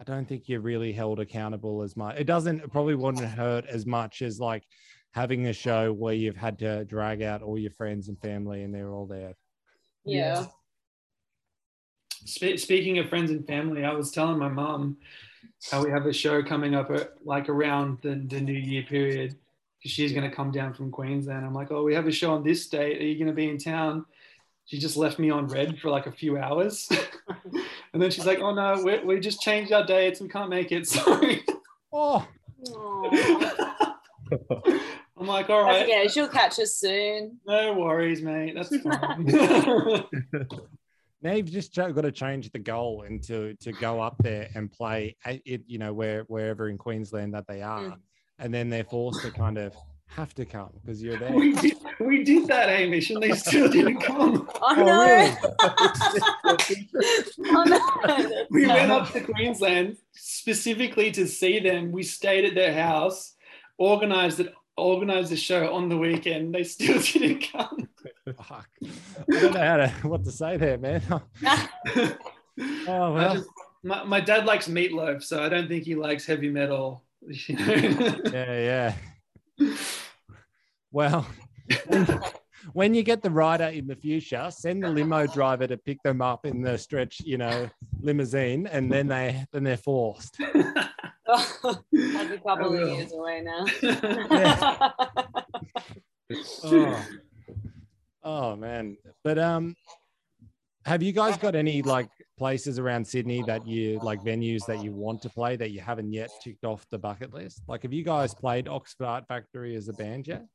I don't think you're really held accountable as much. It doesn't it probably wouldn't hurt as much as like having a show where you've had to drag out all your friends and family and they're all there. Yeah. Spe- speaking of friends and family, I was telling my mom how we have a show coming up at, like around the, the New Year period because she's going to come down from Queensland. I'm like, oh, we have a show on this date. Are you going to be in town? She just left me on red for like a few hours. and then she's like, oh no, we, we just changed our dates. We can't make it. Sorry. Oh, I'm like, all right. That's right. She'll catch us soon. No worries, mate. That's fine. now you've just got to change the goal into to go up there and play at it, you know, where wherever in Queensland that they are, Mm. and then they're forced to kind of have to come because you're there. we, did, we did that, Hamish, and they still didn't come. Oh, Oh, no. really? oh no. We went up to Queensland specifically to see them. We stayed at their house, organized it, organized the show on the weekend. They still didn't come. Fuck. I don't know how to what to say there, man. oh well, just- my, my dad likes meatloaf, so I don't think he likes heavy metal. yeah, yeah. Well, when, when you get the rider in the future, send the limo driver to pick them up in the stretch, you know, limousine, and then they then they're forced. That's a couple of years away now. Oh. oh man. But um have you guys got any like places around Sydney that you like venues that you want to play that you haven't yet ticked off the bucket list? Like have you guys played Oxford Art Factory as a band yet?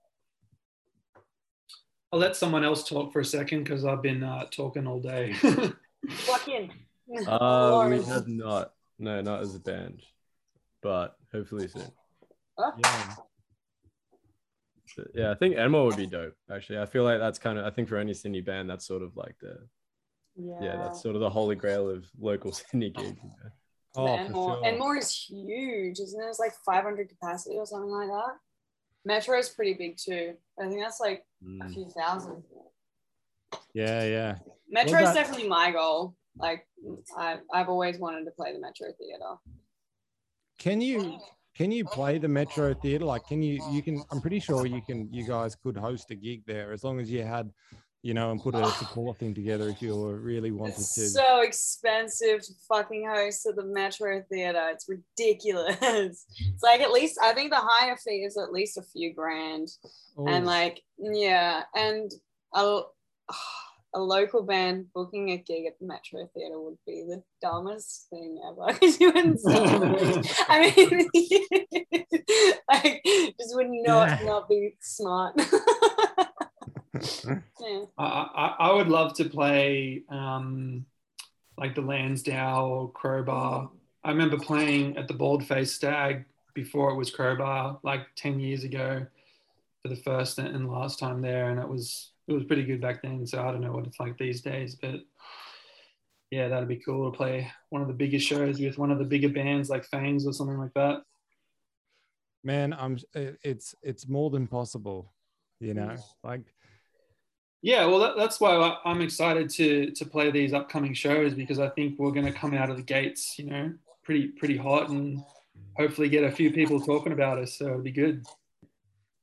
I'll let someone else talk for a second because I've been uh, talking all day. Walk in. Uh, we have not. No, not as a band, but hopefully soon. Yeah. But yeah, I think Enmore would be dope. Actually, I feel like that's kind of. I think for any Sydney band, that's sort of like the Yeah. yeah, that's sort of the holy grail of local Sydney gigs. you know. Oh, and for more, sure. and more is huge, isn't it? It's like 500 capacity or something like that. Metro is pretty big too. I think that's like a Mm. few thousand. Yeah, yeah. Metro is definitely my goal. Like I, I've always wanted to play the Metro Theatre. Can you can you play the Metro Theatre? Like, can you you can? I'm pretty sure you can. You guys could host a gig there as long as you had, you know, and put a support thing together if you really wanted It's to. so expensive to fucking host at the Metro Theatre. It's ridiculous. It's like at least I think the higher fee is at least a few grand. and like yeah and a, a local band booking a gig at the metro theater would be the dumbest thing ever you wouldn't i mean like just would not Yeah. not be smart yeah. I, I, I would love to play um, like the Lansdowne or Crowbar. I remember playing at the Bald Face Stag before it was Crowbar, like 10 years ago for the first and last time there. And it was, it was pretty good back then. So I don't know what it's like these days, but yeah, that'd be cool to play one of the biggest shows with one of the bigger bands like Fangs or something like that. man, I'm. It's it's more than possible. You know, like Yeah, well, that, that's why I'm excited to to play these upcoming shows because I think we're going to come out of the gates, you know, pretty pretty hot and hopefully get a few people talking about us. So it'd be good.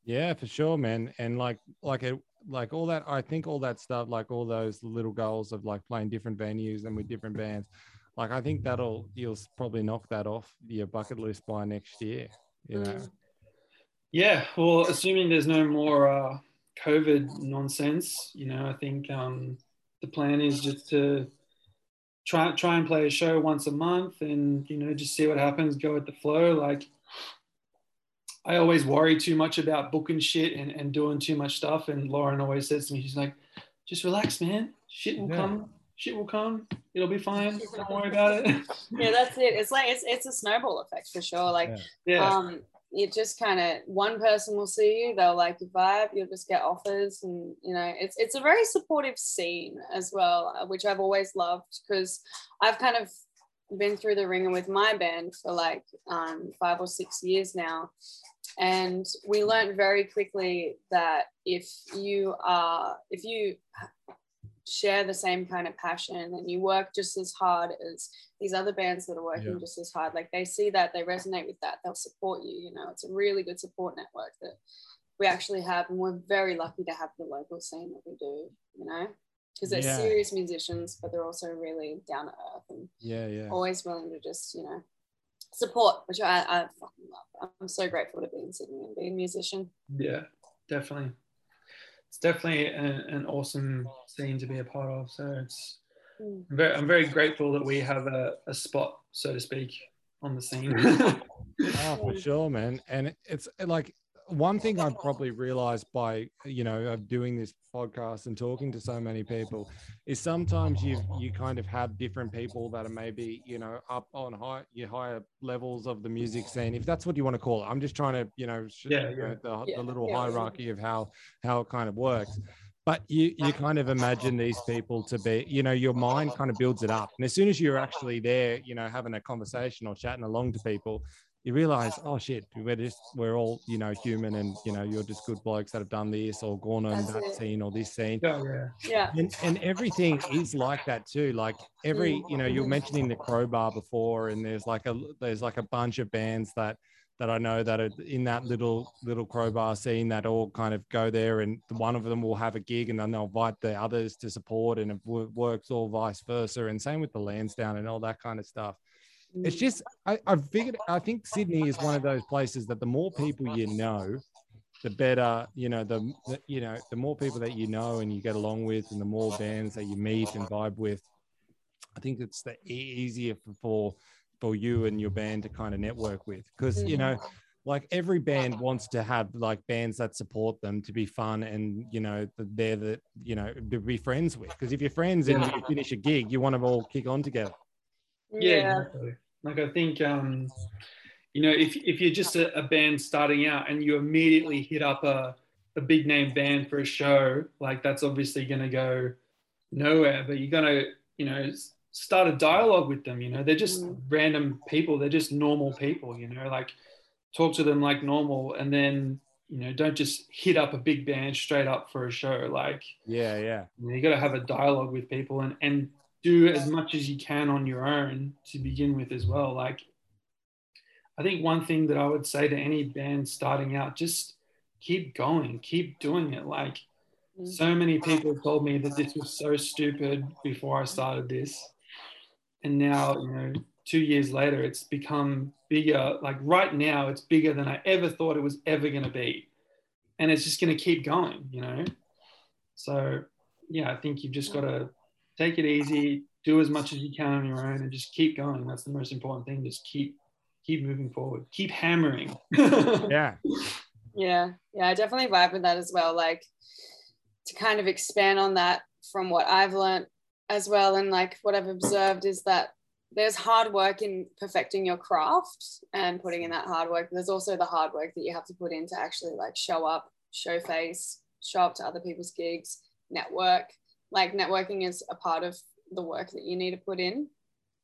Yeah, for sure, man. And like, like it, like all that. I think all that stuff, like all those little goals of like playing different venues and with different bands. like I think that'll you'll probably knock that off your bucket list by next year. You know. Yeah, well, assuming there's no more uh, COVID nonsense, you know, I think um, the plan is just to try try and play a show once a month, and you know, just see what happens, go with the flow. Like, I always worry too much about booking shit and, and doing too much stuff, and Lauren always says to me, she's like, "Just relax, man. Shit will Yeah. come. Shit will come. It'll be fine. Don't worry about it." Yeah, that's it. It's like it's it's a snowball effect for sure. Like Yeah. yeah, um it just kind of one person will see you they'll like your vibe you'll just get offers and you know it's it's a very supportive scene as well uh, which i've always loved because i've kind of been through the ringer with my band for like um, five or six years now. And we learned very quickly that if you are if you share the same kind of passion and you work just as hard as these other bands that are working Yeah. just as hard like they see that they resonate with that they'll support you you know it's a really good support network that we actually have and we're very lucky to have the local scene that we do you know because they're Yeah. serious musicians but they're also really down to earth and yeah, yeah. always willing to just you know support which I, I fucking love i'm so grateful to be in sydney and be a musician Yeah, definitely. It's definitely an, an awesome scene to be a part of. So it's Mm. I'm very, I'm very grateful that we have a, a spot, so to speak, on the scene. Oh, for sure, man. And it's like one thing I've probably realized by you know doing this podcast and talking to so many people is sometimes you you kind of have different people that are maybe you know up on high your higher levels of the music scene, if that's what you want to call it. I'm just trying to you know, sh- Yeah, you know, yeah. the, Yeah, the little yeah. hierarchy of how how it kind of works. But you you kind of imagine these people to be, you know, your mind kind of builds it up. And as soon as you're actually there, you know, having a conversation or chatting along to people, you realize, oh shit, we're just we're all, you know, human and you know, you're just good blokes that have done this or gone on That's that it. scene or this scene. yeah, yeah. yeah And, and everything is like that too. Like every, mm. you know, you were mentioning the crowbar before, and there's like a there's like a bunch of bands that that I know that are in that little little crowbar scene that all kind of go there, and one of them will have a gig, and then they'll invite the others to support, and it works all vice versa, and same with the Lansdowne and all that kind of stuff. It's just I, I figured I think Sydney is one of those places that the more people you know, the better you know the, the you know the more people that you know and you get along with, and the more bands that you meet and vibe with. I think it's the easier for, for for you and your band to kind of network with. Because you know like every band wants to have like bands that support them to be fun and you know they're the you know to be friends with. Because if you're friends and you finish a gig you want to all kick on together yeah, exactly. Like I think, um, you know, if if you're just a, a band starting out and you immediately hit up a a big name band for a show, like that's obviously going to go nowhere. But you're gonna, you know, start a dialogue with them. You know, they're just Mm. random people. They're just normal people. You know, like talk to them like normal, and then you know, don't just hit up a big band straight up for a show. Like yeah yeah you, know, you got to have a dialogue with people and and do as much as you can on your own to begin with as well. Like i think one thing that i would say to any band starting out just keep going keep doing it. Like Mm. so many people told me that this was so stupid before i started this. And now you know two years later it's become bigger. Like right now it's bigger than i ever thought it was ever going to be. And it's just going to keep going you know? So yeah i think you've just got to take it easy do as much as you can on your own and just keep going that's the most important thing just keep keep moving forward keep hammering yeah Yeah, yeah, I definitely vibe with that as well. Like to kind of expand on that from what I've learned as well, and like what I've observed is that there's hard work in perfecting your craft and putting in that hard work. There's also the hard work that you have to put in to actually like show up, show face, show up to other people's gigs, network. Like networking is a part of the work that you need to put in.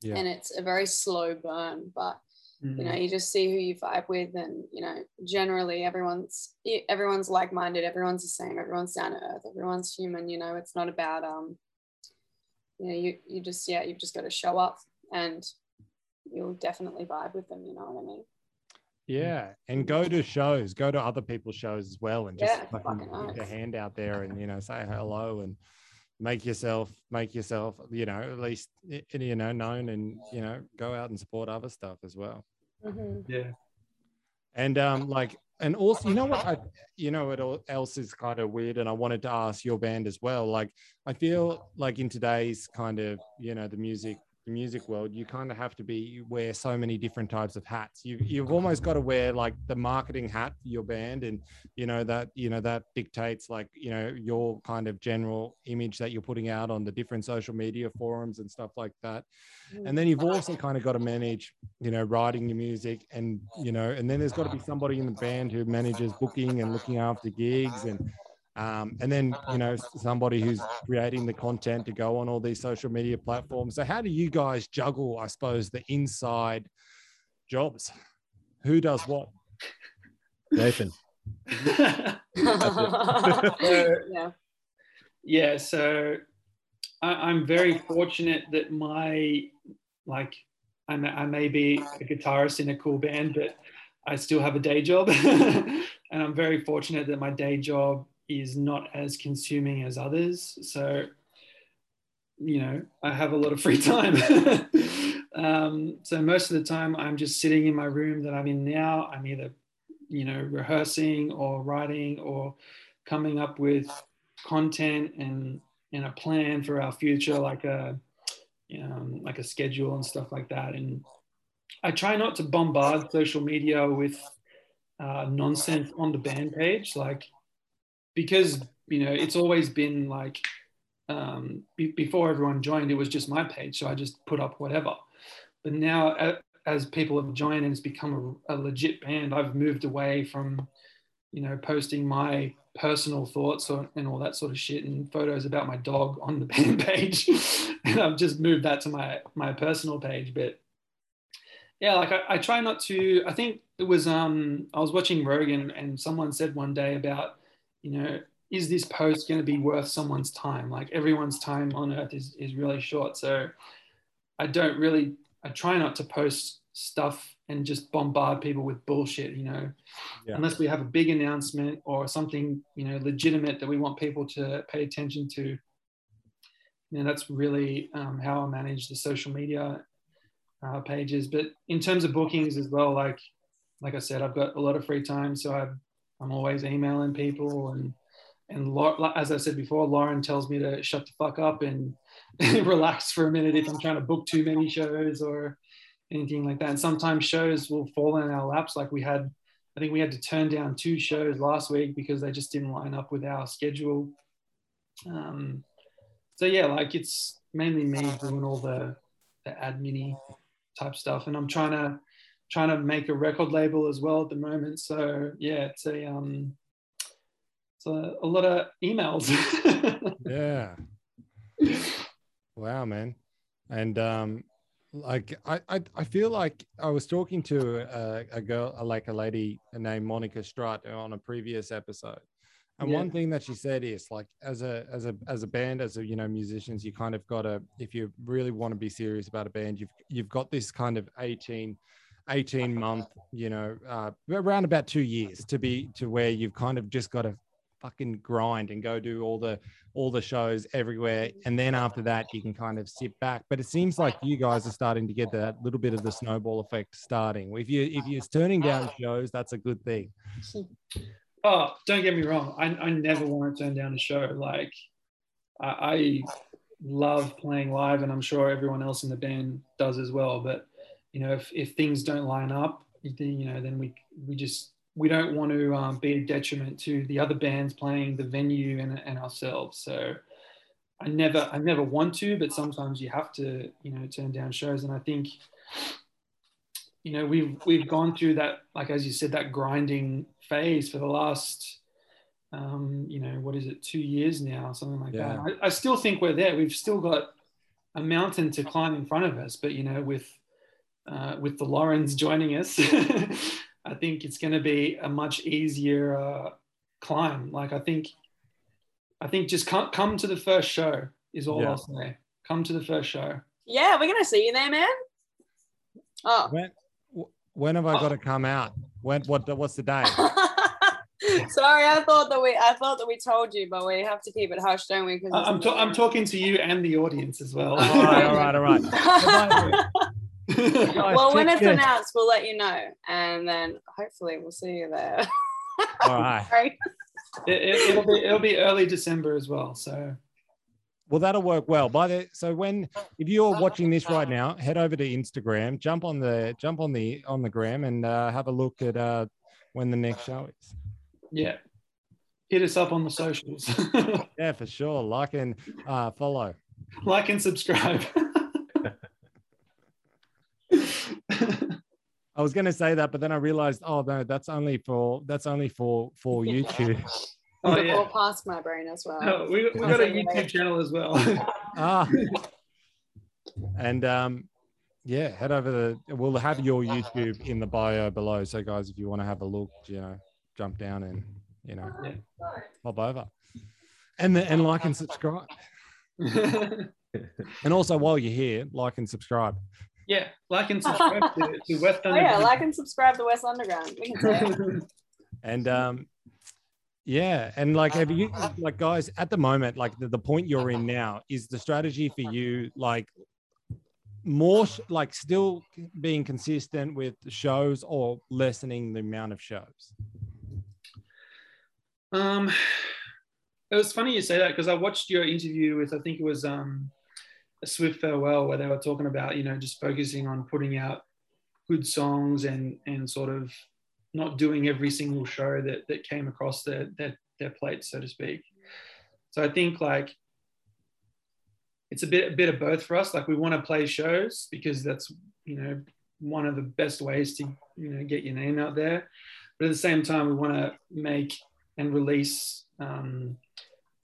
Yeah. And it's a very slow burn, but you know Mm. you just see who you vibe with and you know generally everyone's everyone's like-minded everyone's the same everyone's down to earth everyone's human you know it's not about um you know you you just yeah you've just got to show up and you'll definitely vibe with them you know what i mean Yeah, and go to shows, go to other people's shows as well, and just Yeah, fucking fucking put your hand out there and you know say hello and make yourself make yourself you know at least y- you know known and you know go out and support other stuff as well Mhm. Yeah. and um like and also you know what I, you know what el- else is kind of weird and i wanted to ask your band as well like i feel like in today's kind of you know the music the music world you kind of have to be wear so many different types of hats. You, you've almost got to wear like the marketing hat for your band and you know that you know that dictates like you know your kind of general image that you're putting out on the different social media forums and stuff like that. And then you've also kind of got to manage you know writing your music and you know and then there's got to be somebody in the band who manages booking and looking after gigs and um, and then you know somebody who's creating the content to go on all these social media platforms so how do you guys juggle i suppose the inside jobs who does what Nathan. yeah. yeah so I, i'm very fortunate that my like I may, I may be a guitarist in a cool band but i still have a day job and i'm very fortunate that my day job is not as consuming as others. So you know i have a lot of free time. Um, so most of the time i'm just sitting in my room that i'm in now. I'm either you know rehearsing or writing or coming up with content and and a plan for our future like a you know, like a schedule and stuff like that. And i try not to bombard social media with uh, nonsense on the band page. Like because you know it's always been like um, be- before everyone joined it was just my page so i just put up whatever. But now a- as people have joined and it's become a, a legit band i've moved away from you know posting my personal thoughts or, and all that sort of shit and photos about my dog on the band page. And i've just moved that to my my personal page but yeah like I, I try not to i think it was um i was watching rogan and someone said one day about you know is this post going to be worth someone's time? Like everyone's time on earth is, is really short. So i don't really i try not to post stuff and just bombard people with bullshit you know? Yeah. unless we have a big announcement or something you know legitimate that we want people to pay attention to. You know that's really um, how i manage the social media uh, pages. But in terms of bookings as well like like i said i've got a lot of free time. So I've, i'm always emailing people and and as i said before lauren tells me to shut the fuck up and relax for a minute if i'm trying to book too many shows or anything like that. And sometimes shows will fall in our laps. Like we had I think we had to turn down two shows last week because they just didn't line up with our schedule. Um, so yeah, like it's mainly me doing all the the admin type stuff, and I'm trying to trying to make a record label as well at the moment. So yeah, it's a um, it's a, a lot of emails. yeah wow man and um like I, I i feel like i was talking to a, a girl like a lady named monica strutt on a previous episode and Yeah. one thing that she said is like as a as a as a band as a you know musicians you kind of got to if you really want to be serious about a band you've you've got this kind of 18 18 month you know uh around about two years to be to where you've kind of just got to fucking grind and go do all the all the shows everywhere and then after that you can kind of sit back but it seems like you guys are starting to get that little bit of the snowball effect starting if you if you're turning down shows that's a good thing oh, don't get me wrong. I, I never want to turn down a show. Like I, I love playing live, and I'm sure everyone else in the band does as well. But you know, if, if things don't line up, then you know, then we we just we don't want to um, be a detriment to the other bands playing the venue and, and ourselves. So I never I never want to, but sometimes you have to you know turn down shows, and I think you know we've we've gone through that like as you said that grinding phase for the last um you know what is it two years now something like Yeah. that I, I still think we're there we've still got a mountain to climb in front of us but you know with uh, with the Laurens joining us I think it's going to be a much easier uh, climb like I think I think just come come to the first show is all Yeah. I'll say come to the first show Yeah, we're gonna see you there, man. Oh, when when have i got to come out when what what's the day Sorry, I thought that we I thought that we told you, but we have to keep it hush, don't we? 'Cause I- it's I'm, ta- I'm talking to you and the audience as well. all right, all right, all right. Guys, well, when it's announced, we'll let you know, and then hopefully we'll see you there. All right. It, it, it'll be it'll be early December as well. So Well, that'll work well. By the so when if you're watching this right now, head over to Instagram, jump on the jump on the on the gram, and uh, have a look at uh, when the next show is. yeah, hit us up on the socials, Yeah, for sure. Like and uh, follow. like and subscribe. I was going to say that, but then I realized, oh no, that's only for that's only for for YouTube. oh Or yeah, past my brain as well. no, we we got a YouTube channel as well. ah, and um, yeah, head over the. We'll have your YouTube in the bio below. So guys, if you want to have a look, you know, jump down and you know, Yeah. pop over, and the, and like and subscribe. And also, while you're here, like and subscribe. Yeah, like and subscribe to, to West Oh Underground. yeah, like and subscribe to West Underground. We can say. And um, yeah, and like, have you like guys at the moment, like the, the point you're in now, is the strategy for you like more sh- like still being consistent with shows or lessening the amount of shows? Um, it was funny you say that because I watched your interview with I think it was um, a Swift Farewell where they were talking about you know just focusing on putting out good songs and and sort of not doing every single show that that came across their their, their plate so to speak. So I think like it's a bit a bit of both for us. Like we want to play shows because that's you know one of the best ways to you know get your name out there. But at the same time, we want to make and release um,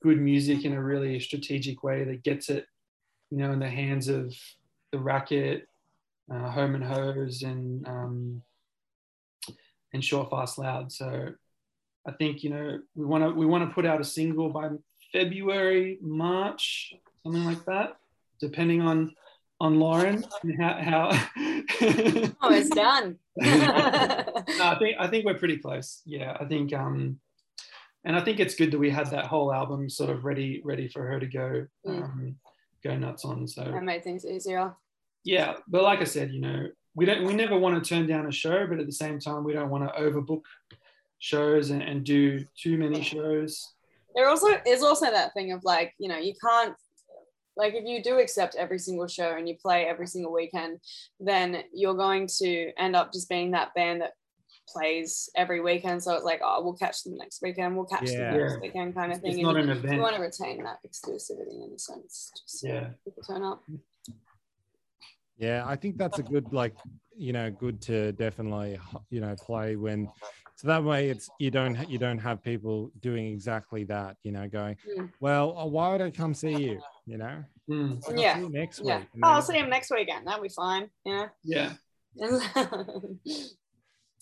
good music in a really strategic way that gets it, you know, in the hands of the racket, uh, Home and Hosed, and um, and Short Fast Loud. So I think you know we want to we want to put out a single by February, March, something like that, depending on on Lauren and how. how Oh, it's done. no, I think I think we're pretty close. Yeah, I think um, and I think it's good that we had that whole album sort of ready ready for her to go Mm. Go nuts on. So that made things easier. yeah, but like I said, you know, we don't we never want to turn down a show, but at the same time, we don't want to overbook shows and, and do too many shows. There also is also that thing of like, you know, you can't like if you do accept every single show and you play every single weekend, then you're going to end up just being that band that plays every weekend. So it's like, oh, we'll catch them next weekend, we'll catch Yeah. them next weekend kind of It's thing. not And an you, want to retain that exclusivity in a sense. Just so Yeah. people turn up. Yeah, I think that's a good like you know good to definitely you know play when so that way it's you don't you don't have people doing exactly that you know going Mm. well uh, why would I come see you you know Mm, Like, I'll Yeah, see you next Yeah. week Oh, I'll see him next weekend. That'll be fine. Yeah. yeah.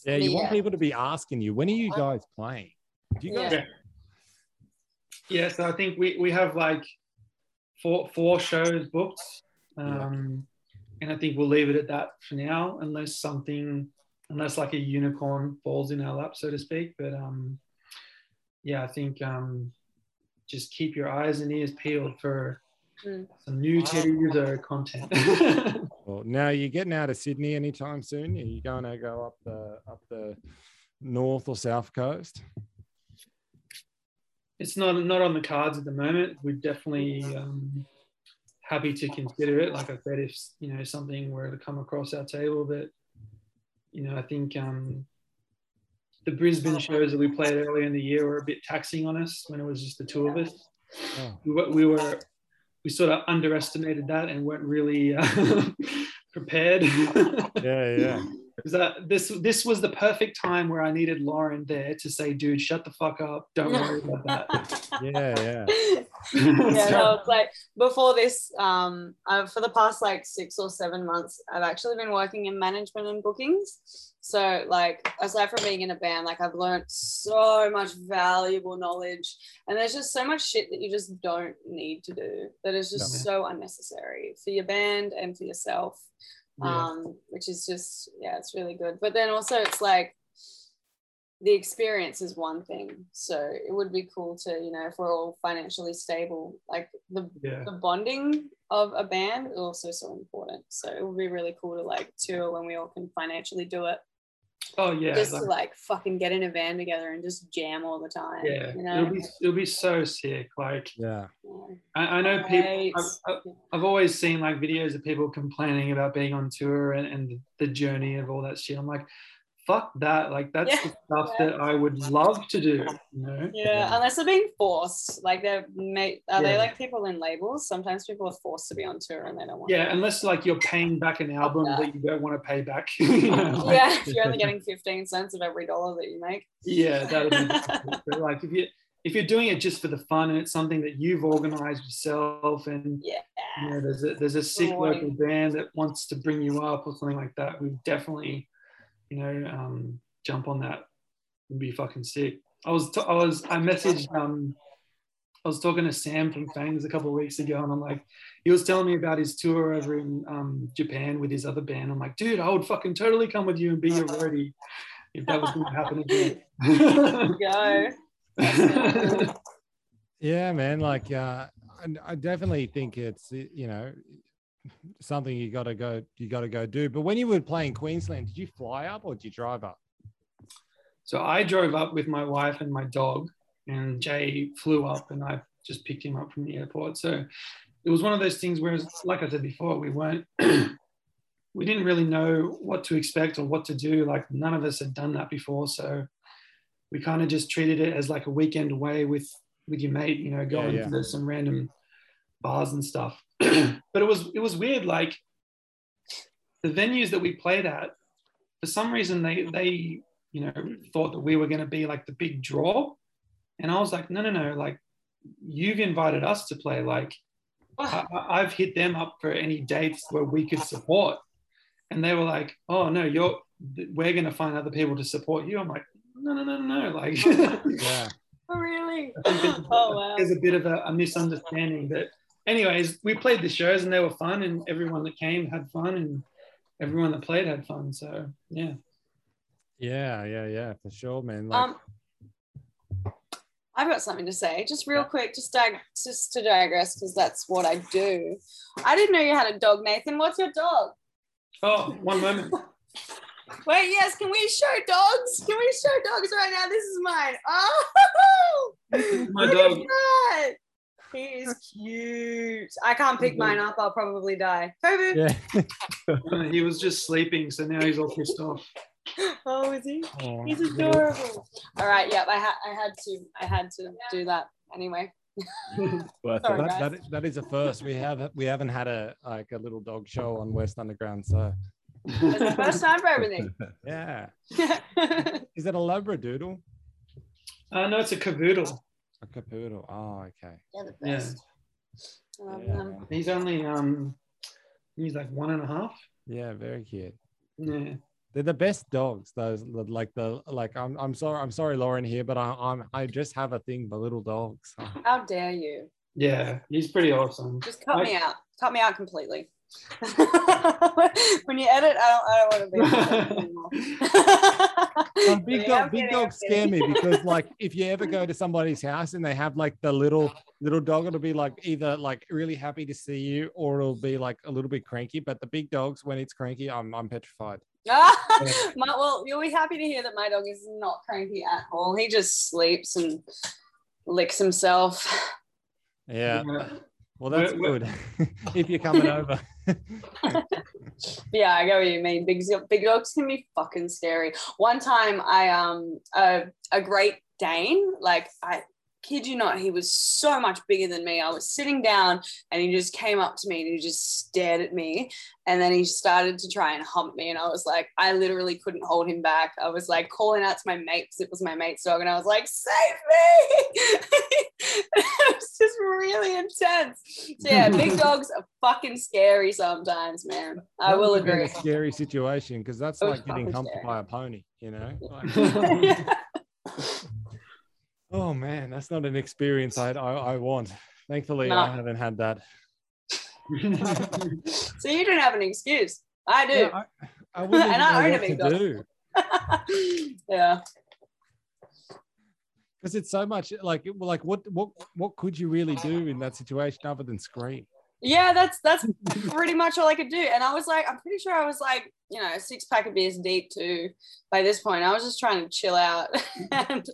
yeah you want people to be asking you when are you guys playing do you guys Yeah. Yeah, so I think we, we have like four four shows booked. Yeah. Um, and I think we'll leave it at that for now, unless something unless like a unicorn falls in our lap, so to speak. But um yeah, I think um just keep your eyes and ears peeled for Mm. some new Teddy Rizzo content. well now you're getting out of Sydney anytime soon are you going to go up the up the north or south coast it's not not on the cards at the moment. We're definitely um, happy to consider it. Like I said, if you know something were to come across our table, but you know, I think um, the Brisbane shows that we played earlier in the year were a bit taxing on us when it was just the two of us. oh. We were, we were we sort of underestimated that and weren't really uh, prepared. yeah yeah Because that this this was the perfect time where I needed Lauren there to say, "Dude, shut the fuck up. Don't worry about that." yeah yeah yeah, So- no, it's like before this, um, uh, for the past like six or seven months, I've actually been working in management and bookings. So, like, aside from being in a band, like, I've learned so much valuable knowledge, and there's just so much shit that you just don't need to do that is just No. so unnecessary for your band and for yourself Yeah. um, which is just yeah, it's really good. But then also it's like the experience is one thing. So it would be cool to, you know, if we're all financially stable, like the Yeah. the bonding of a band is also so important. So it would be really cool to like tour when we all can financially do it. Oh yeah. just like- to like fucking get in a van together and just jam all the time. yeah. You know? It'll be it'll be so sick. Like Yeah. Yeah. I, I know people. Right. I've, I've- I've always seen like videos of people complaining about being on tour and, and the journey of all that shit. I'm like, fuck that. Like that's Yeah. the stuff that I would love to do. You know? Yeah, unless they're being forced. Like they're made are they like people in labels? Sometimes people are forced to be on tour and they don't want Yeah, to. unless like you're paying back an album that. that you don't want to pay back. you know, like- Yeah, if you're only getting 15 cents of every dollar that you make. yeah, that would be. But like if you if you're doing it just for the fun and it's something that you've organized yourself and Yeah. you know, there's a there's a sick local band that wants to bring you up or something like that, we definitely, you know, um, jump on that. Would be fucking sick. I was t- I was I messaged um I was talking to Sam from Fangs a couple of weeks ago, and I'm like, he was telling me about his tour over in um, Japan with his other band. I'm like, dude, I would fucking totally come with you and be your roadie if that was going to happen again. Go. Yeah, man. Like, uh, I, I definitely think it's you know something you got to go you got to go do. But when you were playing Queensland, did you fly up or did you drive up? So I drove up with my wife and my dog, and Jay flew up, and I just picked him up from the airport. So it was one of those things where, like I said before, we weren't, we didn't really know what to expect or what to do. Like none of us had done that before, so we kind of just treated it as like a weekend away with with your mate, you know, going yeah. to some random bars and stuff. But it was it was weird, like the venues that we played at, for some reason they they you know, thought that we were going to be like the big draw. And I was like, no, no, no, like you've invited us to play. Like I, I- I've hit them up for any dates where we could support. And they were like, oh, no, you're, we're going to find other people to support you. I'm like, no, no, no, no, no. Like, Yeah. Oh, really? There's, Oh, wow. there's a bit of a, a misunderstanding. But, anyways, we played the shows and they were fun, and everyone that came had fun, and everyone that played had fun. So, yeah. Yeah, yeah, yeah, for sure, man. Like, Um, I've got something to say, just real quick, just dig- just to digress because that's what I do. I didn't know you had a dog, Nathan. What's your dog? Oh, one moment. Wait, yes, can we show dogs? Can we show dogs right now? This is mine. Oh, My look dog. At. He is cute. I can't pick mine up. I'll probably die. COVID. yeah. He was just sleeping, so now he's all pissed off. Oh, is he? Oh, He's adorable. All right. Yep. I had. I had to. I had to do that anyway. Worth Sorry, that, guys. that, that is a first. We have we haven't had a like a little dog show on West Underground, so It's the first time for everything. yeah. yeah, Is that a Labradoodle? Uh, no, it's a cavoodle. A capoodle. Oh, okay. the Yeah. best. I love Yeah, them. He's only um, he's like one and a half. yeah, very cute. Yeah. They're the best dogs. Those like the like. I'm I'm sorry. I'm sorry, Lauren here, but I, I'm I just have a thing for little dogs. How dare you? Yeah, he's pretty awesome. Just cut I- me out. Cut me out completely. when you edit, I don't, I don't want to be anymore. Um, big Yeah, I'm dog, big kidding, I'm dogs scare kidding. me because like if you ever go to somebody's house and they have like the little little dog, it'll be like either like really happy to see you or it'll be like a little bit cranky. But the big dogs, when it's cranky, I'm I'm petrified. my, well, you'll be happy to hear that my dog is not cranky at all. He just sleeps and licks himself. Yeah. Yeah. Well, that's We're- good. if you're coming over. Yeah, I get what you mean. Big big dogs can be fucking scary. One time, I um a a Great Dane, like I kid you not, he was so much bigger than me. I was sitting down and he just came up to me and he just stared at me, and then he started to try and hump me, and I was like, I literally couldn't hold him back. I was like calling out to my mate because it was my mate's dog, and I was like, save me! it was just really intense. So yeah, big dogs are fucking scary sometimes, man. I That will would have agree. A scary situation because that's like getting humped scary. by a pony, you know? Like, oh man, that's not an experience I, I, I want. Thankfully, No. I haven't had that. so you don't have an excuse. I do. Yeah, I, I And I own a what big dog. yeah. because it's so much like like what what what could you really do in that situation other than scream? Yeah, that's that's pretty much all I could do. And I was like, I'm pretty sure I was like, you know, six pack of beers deep too by this point. I was just trying to chill out. and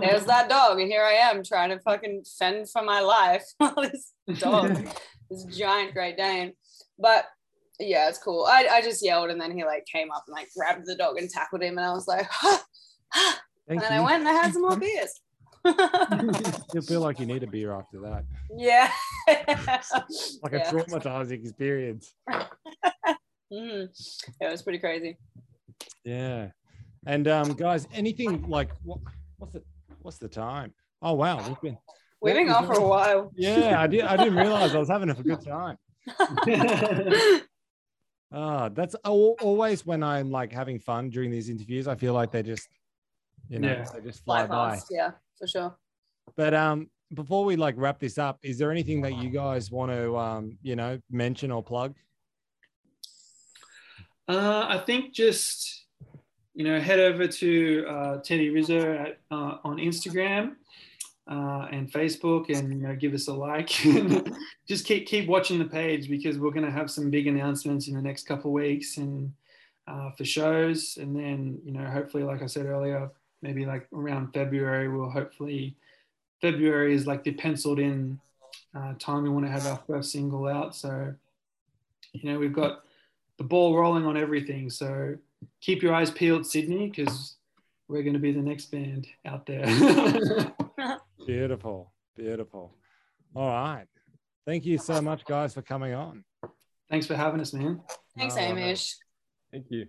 there's that dog. And here I am trying to fucking fend for my life while this dog, this giant Great Dane. But yeah, it's cool. I, I just yelled and then he like came up and like grabbed the dog and tackled him. And I was like, and then I went and I had some more beers. you feel like you need a beer after that. Yeah. like Yeah. a traumatizing experience. Mhm. Yeah, it was pretty crazy. Yeah. And um, guys, anything like what, what's the what's the time? Oh wow, we've been We've been What gone was for a while. yeah. I did I didn't realize I was having a good time. Ah, that's always when I'm like having fun during these interviews. I feel like they just, you know, Yeah. they just fly Fly by. past, yeah, for sure. But um, before we like wrap this up, is there anything that you guys want to um, you know, mention or plug? Uh, I think just you know head over to uh, Teddy Rizzo at, uh, on Instagram uh, and Facebook, and you know give us a like. just keep keep watching the page because we're going to have some big announcements in the next couple of weeks and uh, for shows, and then you know hopefully, like I said earlier, maybe like around February, we'll hopefully February is like the penciled in uh, time we want to have our first single out. So you know we've got the ball rolling on everything. So keep your eyes peeled, Sydney, because we're going to be the next band out there. Beautiful, beautiful. All right. Thank you so much, guys, for coming on. Thanks for having us, man. Thanks, No, no. Hamish. Thank you.